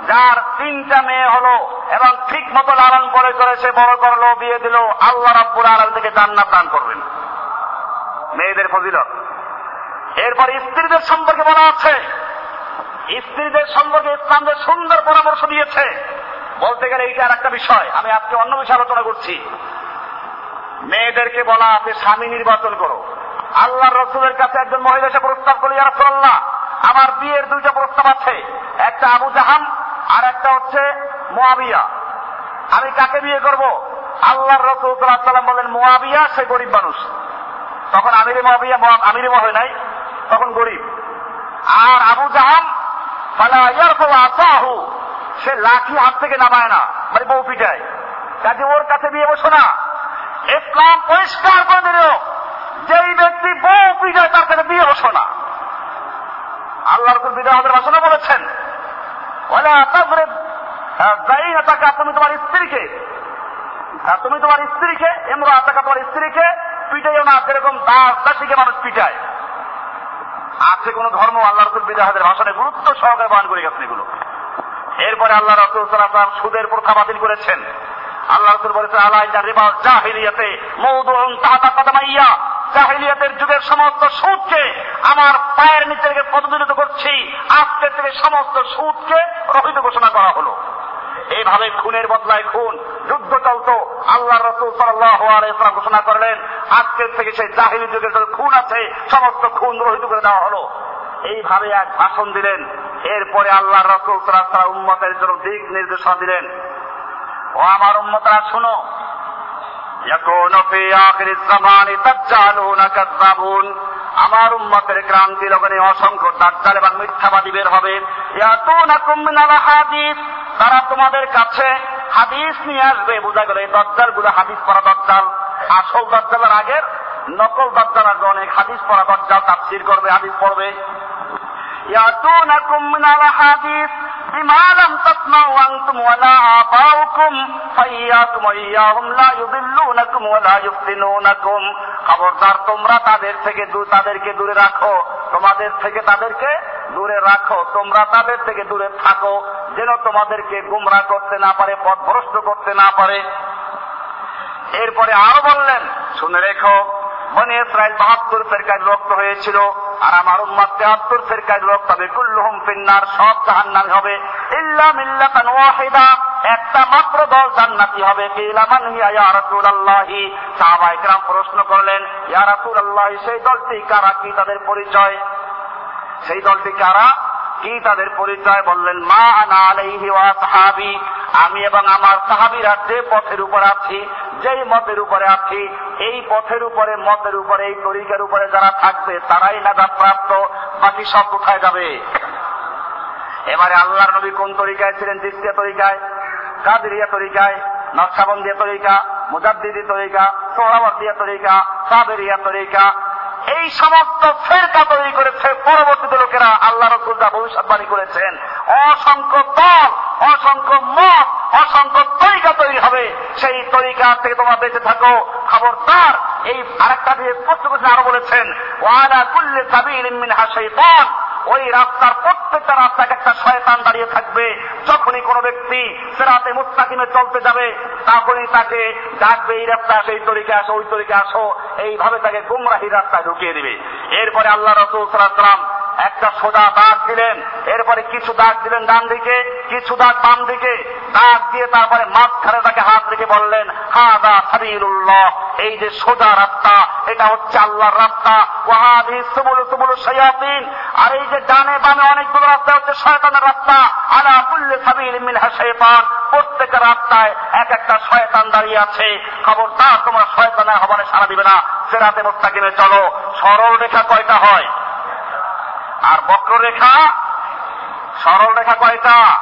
যার তিনটা মেয়ে হলো এবং ঠিক মতো লালন করে করে সে বড় করল, বিয়ে দিল, আল্লাহ রাব্বুল আলম থেকে জান্নাত দান করবেন। মেয়েদের ফজিলত। এরপর স্ত্রীদের সম্পর্কে বলা আছে স্ত্রীদের সম্পর্কে ইসলামদের সুন্দর পরামর্শ দিয়েছে। বলতে গেলে এইটা আর একটা বিষয়, আমি আজকে অন্য বিষয়ে আলোচনা করছি। মেয়েদেরকে বলা আছে, স্বামী নির্বাচন করো। আল্লাহ রসুলের কাছে একজন মহিলা এসে প্রস্তাব করে রাসুল্লাহ আমার বিয়ের দুইটা প্রস্তাব আছে। একটা আবু জাহান আর একটা হচ্ছে মোয়াবিয়া। আমি কাকে বিয়ে করব? আল্লাহ রসুল সাল্লাম বলেন, মোয়াবিয়া সে গরিব মানুষ। তখন আমিরে মহাবিয়া আমিরে হয় নাই, তখন গরিব। আর আবু জাহান সে লাঠি হাত থেকে নামায় না মানে বউ পিটায়। কাজে ওর কাছে বিয়ে বসো না। ইসলাম পরিষ্কার করে দিল যেই ব্যক্তি বউ পিটায় তার কাছে বিয়ে বসো না। আল্লাহ রসুল বিদায় আমাদের ভাষণে বলেছেন। যাই তুমি তোমার স্ত্রীকে আর তুমি তোমার স্ত্রীকে এমরা টাকা তোমার স্ত্রীকে পিটাইও না, যেরকম দাস দাসীকে মানুষ পিটায়। আছে কোন ধর্ম আল্লাহ রসুল বিদাহাদের ভাষণে গুরুত্ব সহকারে বহন করে গেছেন এগুলো। এরপরে আল্লাহ রসুল সাল্লাম সুদের প্রথা বাতিল করেছেন। আল্লাহ রসুল বলেছেন আল্লাহ রিবা জাহিলিয়াতে মৌদুন তাহাতা কাদামাইয়া জাহিলিয়াতের যুগের সমস্ত সুদকে আমার পায়ের নিচে থেকে পদদলিত করছি। আজকের থেকে সমস্ত সুদকে রহিত ঘোষণা করা হলো। এইভাবে খুনের বদলায় খুন, যুদ্ধ চলতো। আল্লাহ রসুল সাল্লাহ ঘোষণা করলেন, আজকের থেকে সেই জাহিলি যুগের খুন আছে, সমস্ত খুন রহিত করে দেওয়া হলো। এইভাবে এক ভাষণ দিলেন। এরপরে আল্লাহ রসুল সাল্লাহ উম্মতের জন্য দিক নির্দেশনা দিলেন। ও আমার উম্মতরা, শুনো يكون في آخر الزمان دجالون كذابون আমার উম্মতের ক্রান্তি লগনে অসংখ্য দাজ্জাল এবং মিথ্যাবাদী বের হবে ইয়াতুনাকুম মিনাল হাদিস তারা তোমাদের কাছে হাদিস নিয়ে আসবে বোঝা গেল এই দজ্জাল গুলো হাদিস পড়া দজ্জাল আসল দজ্জালের আগের নকল দজ্জাল আসবে অনেক হাদিস পড়া দজ্জাল তাফসির করবে হাদিস পড়বে ইয়াতুনাকুম মিনাল হাদিস بما لم تسمعوا أنتم ولا آباؤكم فإياكم وإياهم لا يضلونكم ولا يفتنونكم খবরদার তোমরা তাদের থেকে তাদেরকে দূরে রাখো তোমাদের থেকে তাদেরকে দূরে রাখো তোমরা তাদের থেকে দূরে থাকো যেন তোমাদেরকে গুমরা করতে না পারে পথভ্রষ্ট করতে না পারে এরপরে আরো বললেন শুনে রেখো বনে ইসরায়েল বাহাত্তর ফেরকায় রক্ত হয়েছিল আর আমার উম্মাদ তেহাত্তর ফেরকায় রক্ত হবে কুল্লুহুম ফিন্নার সব জাহান্নামি হবে ইল্লা মিল্লাতান ওয়াহিদা একটা মাত্র দল জান্নাতি হবে কিলা মান হিয়া ইয়া রাসূলুল্লাহি সাহাবায়ে کرام প্রশ্ন করলেন ইয়া রাসূলুল্লাহ সেই দলটি কারা কি তাদের পরিচয় সেই দলটি কারা কি তাদের পরিচয় বললেন? মা আনা সাহাবি। আমি এবং আমার সাহাবিরা যে পথের উপর আছি, যেই মতের উপরে আছি, এই পথের উপরে, মতের উপরে, এই তরিকার উপরে যারা থাকবে, তারাই নাজাত প্রাপ্ত। বাকি সব কোথায় যাবে? এবারে আল্লাহর নবী কোন তরিকায় ছিলেন? দ্বিতীয় তরিকায়, কাদিরিয়া তরিকায়, নকশাবন্দিয়া তরিকা, মুজাদ্দিদি তরিকা সোহরাবর্দিয়া তরিকা, সাবেরিয়া তরিকা এই সমস্ত ফেরকা তৈরি করেছে পরবর্তীতে লোকেরা আল্লাহ রসুল যা ভবিষ্যৎবাণী করেছেন। অসংখ্য দল, অসংখ্য মত, অসংখ্য তরিকা তৈরি হবে। সেই তরিকা থেকে তোমরা বেঁচে থাকো। খবরদার, এই আরেকটা দিয়ে স্পষ্ট আরও বলেছেন, ওয়ালা কুল্লে সাবিল মিন হাসাইতান ওই রাস্তার প্রত্যেকটা রাস্তায় একটা শয়তান দাঁড়িয়ে থাকবে। যখনই কোনো ব্যক্তি সেরাতে মুস্তাকিমে চলতে যাবে, তখনই তাকে ডাকবে, এই রাস্তা সেই এই তরিকে আসো, ওই তরিকে আসো। এইভাবে তাকে গুমরাহি রাস্তায় ঢুকিয়ে দিবে। এরপরে আল্লাহ রসুল সাল্লাম একটা সোজা দাগ দিলেন, এরপরে কিছু দাগ দিলেন ডান দিকে, কিছু দাগ বাম দিকে। দাগ দিয়ে তারপরে মাঝখানে তাকে হাত রেখে বললেন হা দা সাবিরুল্লাহ এই যে সোজা রাস্তা, এটা হচ্ছে আল্লাহর রাস্তা। ওয়াহাদি সুবুল সুবুল শায়াতিন, আর এই যে ডানে বামে অনেকগুলো রাস্তা হচ্ছে শয়তানের রাস্তা। আলা কুল্লি সাবিল মিনহা শাইতান প্রত্যেকের রাস্তায় এক একটা শয়তান দাঁড়িয়ে আছে। খবরদার তোমরা শয়তানের হবানে সারা দিবে না। সেরাতে মুস্তাকিমে চলো। সরল রেখা কয়টা হয়? বক্ররেখা সরল রেখা কয়টা?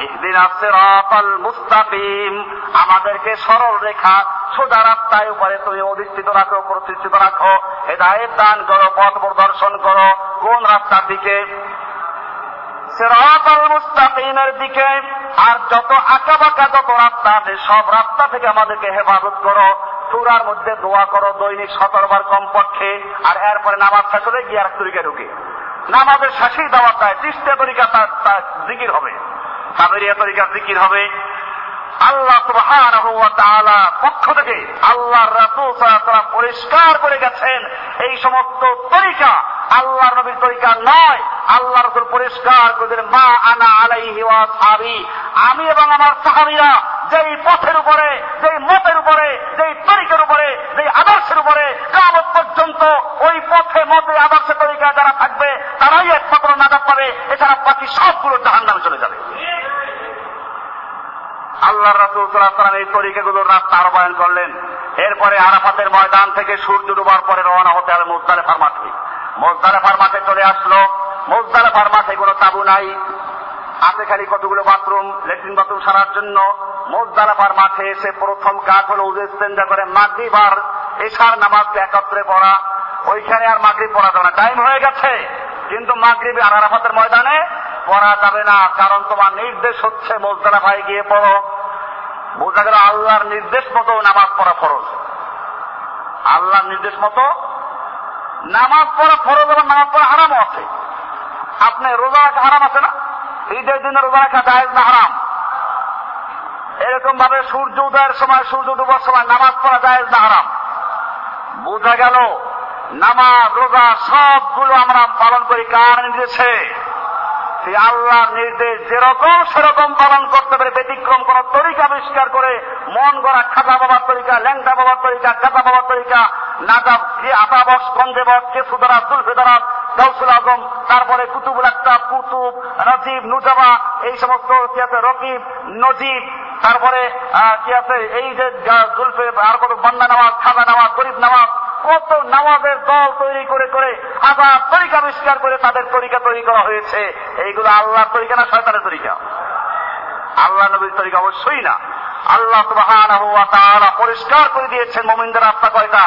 ইহদিন সিরাতাল মুস্তাকিম। আমাদেরকে সরল রেখা সোজা রাস্তায় উপরে তুমি অধিষ্ঠিত রাখো, প্রতিষ্ঠিত রাখো। হেদায়েত দান করো, পথ প্রদর্শন করো। কোন রাস্তার দিকে? সিরাতাল মুস্তাকিমের দিকে। আর যত আঁকা বাঁকা যত রাস্তা আছে, সব রাস্তা থেকে আমাদেরকে হেফাজত করো। সুরার মধ্যে দোয়া করো, দৈনিক সতরবার কমপক্ষে। আর এরপরে নামাজ শেষ হলে গিয়ে আর তরিকা ঢুকে। নামাজের শেষেই দাওয়াত দেয় তিস্তিয়া তরিকা তার জিকির হবে। সাবেরিয়া তরিকা জিকির হবে। আল্লাহ তাআলা পক্ষ থেকে আল্লাহর রাসূল পরিষ্কার করে গেছেন, এই সমস্ত তরিকা আল্লাহর নবীর তরিকা নয় আল্লাহ রসুল পরিষ্কার করে মা আনা আলাইহি ওয়া সাহাবি আমি এবং আমার সাহাবীরা যেই পথের উপরে, যেই মতের উপরে, যেই তরিকার উপরে, যেই আদর্শের উপরে কামত পর্যন্ত ওই পথে, মতে, আদর্শে তরিকা যারা থাকবে, তারাই একমাত্র নাজাত পাবে, এছাড়া বাকি সবগুলো জাহান্নামে চলে যাবে। আল্লাহ রাসুল সাল্লাম এই তরিকাগুলোর রাস্তা আহ্বায়ন করলেন। এরপরে আরাফাতের ময়দান থেকে সূর্য ডুবার পরে রওনা হতে হবে মুজদালেফার মাঠে মোজদালেফার মাঠে চলে আসলো। মোজদালেফার মাঠে কোনো তাবু নাই। আছে খালি কতগুলো বাথরুম, লেট্রিন বাথরুম সারার জন্য। মোজদালেফার মাঠে এসে প্রথম কাজ হলো উজেস্তেঞ্জা করে মাগরিব আর এশার নামাজকে একত্রে পড়া। ওইখানে আর মাগরিব পড়া যাবে না। টাইম হয়ে গেছে। কিন্তু মাগরিব আর আরাফাতের ময়দানে পড়া যাবে না। কারণ তোমার নির্দেশ হচ্ছে মোজদালেফায় গিয়ে পড়ো। বোঝা গেল আল্লাহর নির্দেশ মতো নামাজ পড়া ফরজ। আল্লাহর নির্দেশ মতো নামাজ পড়া ফরজ এবং নামাজ পড়া হারামও আছে। আপনি রোজা রাখা হারাম আছে না? ঈদের দিনে রোজা রাখা জায়েজ না হারাম? এরকম ভাবে সূর্য উদয়ের সময়, সূর্য ডুবার সময় নামাজ পড়া যায় না, হারাম। বোঝা গেল, নামাজ, রোজা, সবগুলো আমরা পালন করি কার নির্দেশে? পাচ্ছি আল্লাহর নির্দেশ যেরকম সেরকম পালন করতে পারে, ব্যতিক্রম কোন তরিকা আবিষ্কার করে, মন গড়া খাতা বাবার তরিকা, ল্যাংটা বাবার তরিকা কাতা বাবার তরিকা নাটা যে আটা বস গন্ধে বস কেসু দ্বারা সুলফে দ্বারা গৌসুল আজম, তারপরে কুতুবুল আক্তাব কুতুব, রাজীব, নুজাবা, এই সমস্ত রকিব, নজিব তারপরে কি আছে? এই যে জুলফে, আর কত বান্না নামাজ খাজা নামাজ, গরিব নামাজ, কত নামাজের দল তৈরি করে করে আবার তরিকা আবিষ্কার করে তাদের তরিকা তৈরি করা হয়েছে। এইগুলো আল্লাহর তরিকা না শয়তানের তরিকা? আল্লাহ নবীর তরিকা অবশ্যই না। আল্লাহ তাআলা পরিষ্কার করে দিয়েছেন মোমিনদের রাস্তা কয়টা?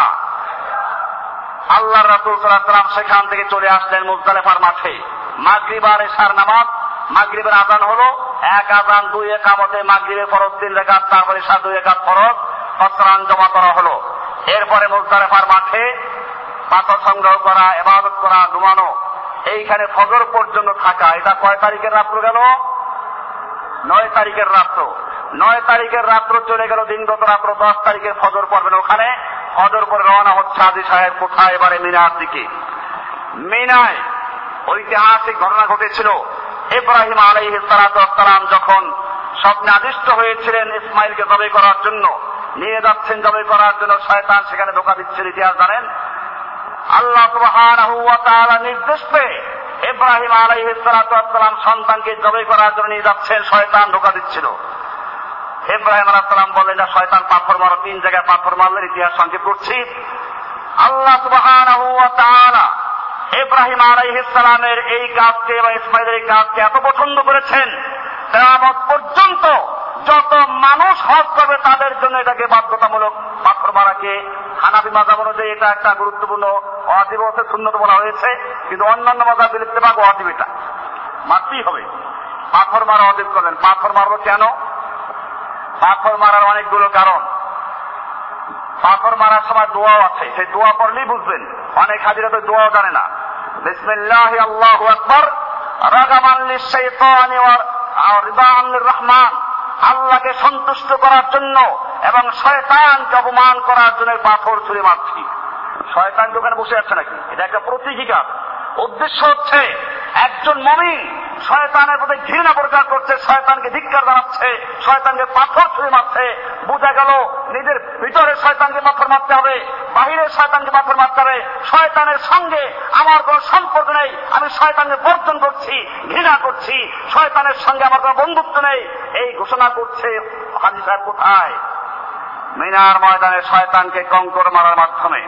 আল্লাহ রাতুল সাল্লাম সেখান থেকে চলে আসলেন মুজদালেফার মাঠে। মাগরিবার এশার নামাজ, মাগরিবের আজান হলো এক আজান দুই একামতে মাগরিবের ফরজ, তিন রেখাত, তারপরে এশার দুই একাত ফরজ ফসরান জমা করা হলো। এরপরে মুজদালেফার মাঠে পাথর সংগ্রহ করা, এবাদত করা, ঘুমানো। এইখানে ফজর পর্যন্ত থাকা। এটা কয় তারিখের রাত্র গেল? নয় তারিখের রাত্র। নয় তারিখের রাত্র চলে গেল দিনগত রাত্র, দশ তারিখের ফজর পড়বেন ওখানে। ফজর পরে রওনা হচ্ছে আদি সাহেব কোথায় এবারে মিনার দিকে। মিনায় ঐতিহাসিক ঘটনা ঘটেছিল। ইব্রাহিম আলাই সালাম যখন স্বপ্নে আদিষ্ট হয়েছিলেন ইসমাইলকে জবে করার জন্য, নিয়ে যাচ্ছেন জবে করার জন্য শয়তান সেখানে ধোকা দিচ্ছেন, ইতিহাস জানেন। আল্লাহ সুবহানাহু নির্দেশ পেয়ে ইব্রাহিম আলাইহিস সালাম সন্তানকে জবে করার জন্য নিয়ে যাচ্ছেন, শয়তান ধোকা দিচ্ছিল। ইব্রাহিম আলাহ সালাম বললেন না শয়তান পাথর মারো, তিন জায়গায় পাথর মারলেন, ইতিহাস সংক্ষেপ করছি আল্লাহ তাআলা ইব্রাহিম আলাইহিস সালামের এই কাজকে বা ইসমাইলের এই কাজকে এত পছন্দ করেছেন কেয়ামত পর্যন্ত যত মানুষ হজ করবে তাদের জন্য এটাকে বাধ্যতামূলক পাথর মারাকে হানাফি মাজাব অনুযায়ী এটা একটা গুরুত্বপূর্ণ অজিব শূন্যত বলা হয়েছে, কিন্তু অন্যান্য মাজাব লিখতে পারব অজিব এটা। মারতেই হবে। পাথর মারা অজিব করলেন। পাথর মারবো কেন? পাথর মারার অনেকগুলো কারণ। পাথর মারার সময় দোয়াও আছে। সেই দোয়া পড়লেই বুঝবেন। অনেক হাজিরা তো দোয়াও জানে না। বিসমিল্লাহ الله الله রাগামান رغبا للشيطان রিদান রহমান আল্লাহকে সন্তুষ্ট করার জন্য এবং শয়তানকে অপমান করার জন্য পাথর ছুঁড়ে মারছি। শয়তান দোকানে বসে যাচ্ছে নাকি? এটা একটা প্রতীকিকা উদ্দেশ্য হচ্ছে একজন মমিন শয়তানের প্রতি ঘৃণা প্রচার করছে, শয়তানকে ধিক্কার জানাচ্ছে, শয়তানকে পাথর ছুঁড়ে মারছে। বোঝা গেল, নিজের ভিতরে শয়তানকে পাথর মারতে হবে বাহিরের শয়তানকে পাথর মারতে হবে। শয়তানের সঙ্গে আমার কোন সম্পর্ক নেই, আমি শয়তানকে বর্জন করছি, ঘৃণা করছি। শয়তানের সঙ্গে আমার কোন বন্ধুত্ব নেই। এই ঘোষণা করছে হাজি সাহেব কোথায়? মিনার ময়দানে শয়তানকে কঙ্কর মারার মাধ্যমে।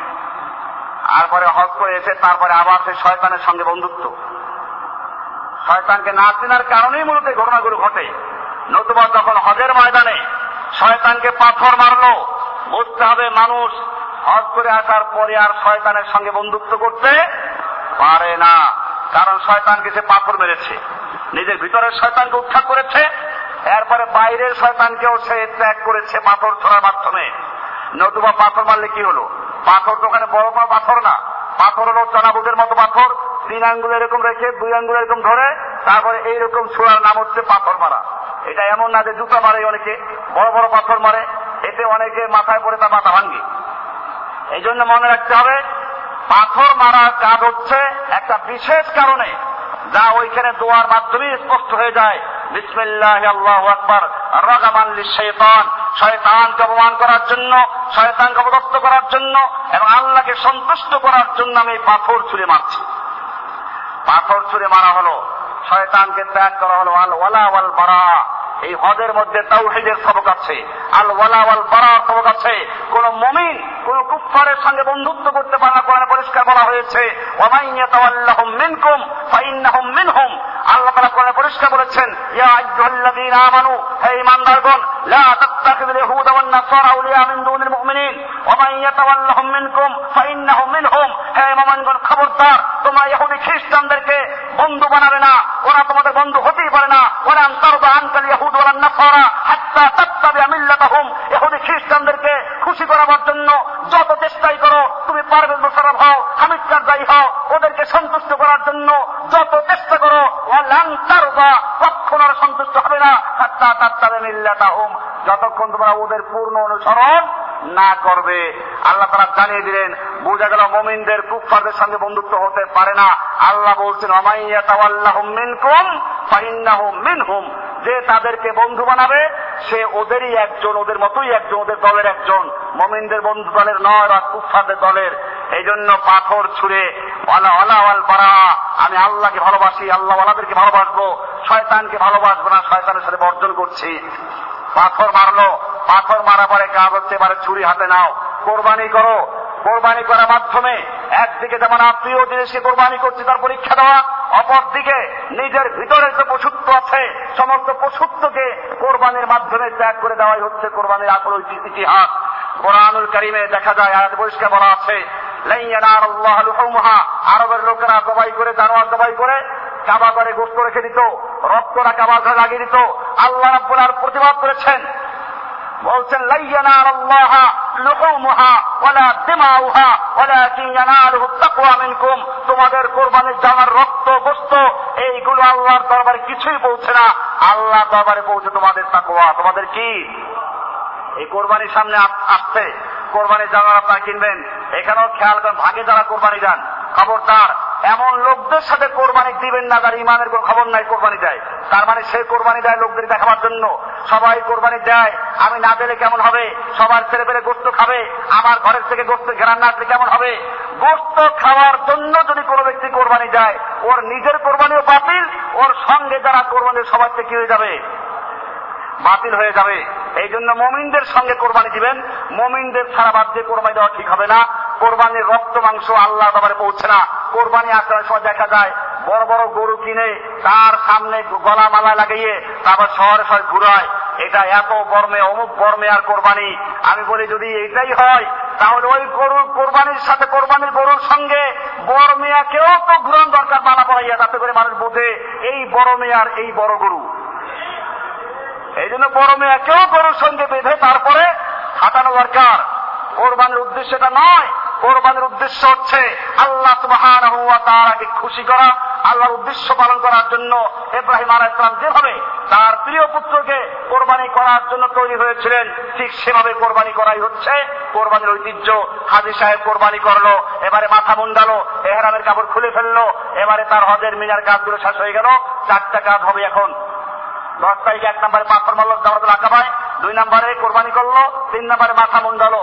তারপরে হজ করে এসে তারপরে আবার সে শয়তানের সঙ্গে বন্ধুত্ব। শয়তানকে না চেনার কারণেই মূলত ঘটনাগুলো ঘটে। নতুবা যখন হজের ময়দানে শয়তানকে পাথর মারলো, বুঝতে হবে মানুষ হজ করে আসার পরে আর শয়তানের সঙ্গে বন্ধুত্ব করতে পারে না, কারণ শয়তানকে সে পাথর মেরেছে। নিজের ভিতরের শয়তানকে উৎখাত করেছে, এরপরে বাইরের শয়তানকেও সে ত্যাগ করেছে পাথর ছোড়ার মাধ্যমে। নতুবা পাথর মারলে কি হলো? পাথর তো ওখানে বড় বড় পাথর না। পাথর হলো চনাবুদের মতো পাথর। তিন আঙ্গুল এরকম রেখে, দুই আঙ্গুল এরকম ধরে, তারপরে এইরকম ছোড়ার নাম হচ্ছে পাথর মারা। এটা এমন না যে জুতা মারে অনেকে, বড় বড় পাথর মারে, এতে অনেকে মাথায় পড়ে তার মাথা ভাঙ্গে। এই জন্য মনে রাখতে হবে, পাথর মারার কাজ হচ্ছে একটা বিশেষ কারণে যা ওইখানে দোয়ার মাধ্যমে স্পষ্ট হয়ে যায়। বিসমিল্লাহ আল্লাহ আকবর, রাগামান শৈতান শয়তানকে অপমান করার জন্য, শয়তানকে অবদত্ত করার জন্য এবং আল্লাহকে সন্তুষ্ট করার জন্য আমি পাথর ছুঁড়ে মারছি। পাথর ছুড়ে মারা হলো। শয়তানকে ত্যাগ করা হলো আল ওয়ালা ওয়াল বারা। এই হজের মধ্যে তাও তাওহিদের সবক আছে। আল ওয়ালা ওয়াল বারার সবক আছে। কোন মুমিন, কোন কুফফারের সঙ্গে বন্ধুত্ব করতে পারে না, কোরআনে পরিষ্কার বলা হয়েছে, ওয়ামান ইয়াতাওয়াল্লাহুম মিনকুম ফাইন্নাহুম মিনহুম। আল্লাহ তাআলা কোরআনে পরিষ্কার বলেছেন, ইয়া আইয়ুহাল্লাযীনা আমানু, হে ঈমানদারগণ, লা তাত্তাখিযুল ইয়াহুদা ওয়ান নাসারা আউলিয়া মিন দুনিল মুমিনিন। ওয়ামান ইয়াতাওয়াল্লাহুম মিনকুম ফাইন্নাহুম মিনহুম। হে মুমিনগণ, খবরদার তোমরা ইহুদি খ্রিস্টানদেরকে বন্ধু বানাবে না। ওরা তোমাদের বন্ধু হতেই পারে না। ওরা আনতারদা আনকাল ইয়াহুদ ওয়ান নাসারা, হাত্তা তাত্তাবিআ মিল্লাতাহুম। ইহুদি খ্রিস্টানদেরকে খুশি করাবার জন্য যত চেষ্টাই করো, তুমি পারভেজ মোশাররফ হও হামিদ কারজাই হও। ওদেরকে সন্তুষ্ট করার জন্য যত চেষ্টা করো, ওয়ালান তারদা, কখনো সন্তুষ্ট হবে না। হাত্তা তাত্তাবে মিল্লাতাহুম। যতক্ষণ তোমরা ওদের পূর্ণ অনুসরণ না করবে। আল্লাহ তারা জানিয়ে দিলেন, বোঝা গেল মোমিনদের কুফারদের সঙ্গে বন্ধুত্ব হতে পারে না। আল্লাহ বলছেন অমাইয়া তাওয়াল্লাহ মিনকুম ফাইন্নাহু মিনহুম। যে তাদেরকে বন্ধু বানাবে, সে ওদেরই একজন, ওদের মতোই একজন, ওদের দলের একজন। মমিনদের বন্ধু দলের নয়, আর কুফাদের দলের। এই জন্য পাথর ছুঁড়ে, ওয়ালা ওয়ালা, ওয়াল বারা, আমি আল্লাহকে ভালোবাসি আল্লাহ ওয়ালাদেরকে ভালোবাসবো, শয়তানকে ভালোবাসবো না, শয়তানের সাথে বর্জন করছি। পাথর মারলো পাথর মারা পরে কাজ হচ্ছে এবারে ছুরি হাতে নাও। কোরবানি করো। কোরবানি করার মাধ্যমে একদিকে যেমন আত্মীয় জিনিসকে কোরবানি করছে তার পরীক্ষা দেওয়া, অপরদিকে নিজের ভিতরে যে পশুত্ব আছে, সমস্ত পশুত্বকে কোরবানির মাধ্যমে ত্যাগ করে দেওয়াই হচ্ছে কোরবানির আসল ইতিহাস। কোরআনুল করিমে দেখা যায়, আয়াত পরিষ্কার বলা আছে আরবের লোকেরা দবাই করে, জানোয়ার দবাই করে, কাবা করে গোস্ত রেখে দিত, রক্তরা কাবা ঘরে লাগিয়ে দিত। আল্লাহ রাব্বুল আর প্রতিবাদ করেছেন বলছেন লাইয়ানার আল্লাহ লুহুমুহা ওয়ালা দিমাউহা ওয়ালাকিন ইয়ানালুহু তাকওয়া মিনকুম তোমাদের কোরবানির জানার রক্ত গোস্ত এইগুলো আল্লাহর দরবারে কিছুই পৌঁছে না। আল্লাহর দরবারে পৌঁছে তোমাদের তাকওয়া। তোমাদের কি? এই কোরবানির সামনে আসছে। কোরবানির জানার আপনারা কিনবেন। এখানেও খেয়াল করেন, ভাগে যারা কোরবানি যান খবরদার এমন লোকদের সাথে কোরবানি দিবেন না যার ইমানের কোন খবর নাই কোরবানি দেয়। তার মানে সে কোরবানি দেয় লোকদের দেখাবার জন্য। সবাই কোরবানি দেয়। আমি না দিলে কেমন হবে? সবার ছেলে পেলে গোস্ত খাবে? আমার ঘরের থেকে গোস্ত ঘেরান না আসলে কেমন হবে? গোস্ত খাওয়ার জন্য যদি কোনো ব্যক্তি কোরবানি দেয়, ওর নিজের কোরবানিও বাতিল, ওর সঙ্গে যারা কোরবানি সবার থেকে কি হয়ে যাবে? বাতিল হয়ে যাবে। এই জন্য মমিনদের সঙ্গে কোরবানি দিবেন। মমিনদের ছাড়া বাদ দিয়ে কোরবানি দেওয়া ঠিক হবে না। কোরবানির রক্ত মাংস আল্লাহ পৌঁছে না। কোরবানি আসার সময় দেখা যায়, বড় বড় গরু কিনে তার সামনে গলা মালা লাগিয়ে তারপর শহরে শহরে ঘুরায়। এটা এত বর্মে, অমুক বর্মে আর কোরবানি। আমি বলি, যদি এটাই হয়, তাহলে ওই গরুর কোরবানির সাথে কোরবানির গরুর সঙ্গে বড় মেয়াকেও তো ঘুরন দরকার মানা পড়াইয়া তাতে করে মানুষ বোঝে এই বড় মেয়ার এই বড় গরু। এই জন্য বড় মেয়াকেও গরুর সঙ্গে বেঁধে তারপরে হাঁটানো দরকার। কোরবানির উদ্দেশ্যটা নয় কোরবানির উদ্দেশ্য হচ্ছে আল্লাহ সুবাহান তারাকে খুশি করা, আল্লাহর উদ্দেশ্য পালন করার জন্য ইব্রাহিম আলাহ ইসলাম যেভাবে তার প্রিয় পুত্রকে কোরবানি করার জন্য তৈরি হয়েছিলেন, ঠিক সেভাবে কোরবানি করাই হচ্ছে। কোরবানির ঐতিহ্য, হাজি সাহেব কোরবানি করল, এবারে মাথা মুন্ডালো, এহরামের কাপড় খুলে ফেলল, এবারে তার হজের মিনার কাজগুলো শেষ হয়ে গেল, চারটা কাজ হবে এখন। দশ তারিখে এক নম্বরে পাথর মারল জামাতুল আকাবায়, দুই নম্বরে কোরবানি করল, তিন নম্বরে মাথা মুন্ডালো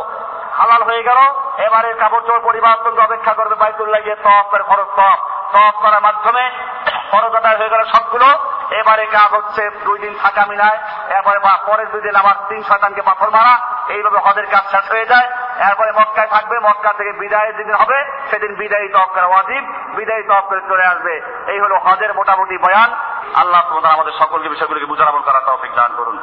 হালাল হয়ে গেল। এবারে কাপড় চোপড় পরিবার অপেক্ষা করবে বাইতুল্লাহ গিয়ে তফ করে খরচ তফ তফ করার মাধ্যমে খরচ আদায় হয়ে গেল সবগুলো। এবারে কাজ হচ্ছে দুই দিন থাকা মিনায় এরপরে বা পরের দুই দিন আবার তিন শতাংকে পাথর মারা। এইভাবে হদের কাজ শেষ হয়ে যায়। এরপরে মক্কায় থাকবে। মক্কা থেকে বিদায়ের যেদিন হবে। সেদিন বিদায়ী তফ করা বিদায়ী তফ চলে আসবে। এই হলো হজের মোটামুটি বয়ান। আল্লাহ আমাদের সকলকে বিষয়গুলিকে বুঝার আমল করার তৌফিক দান করুন।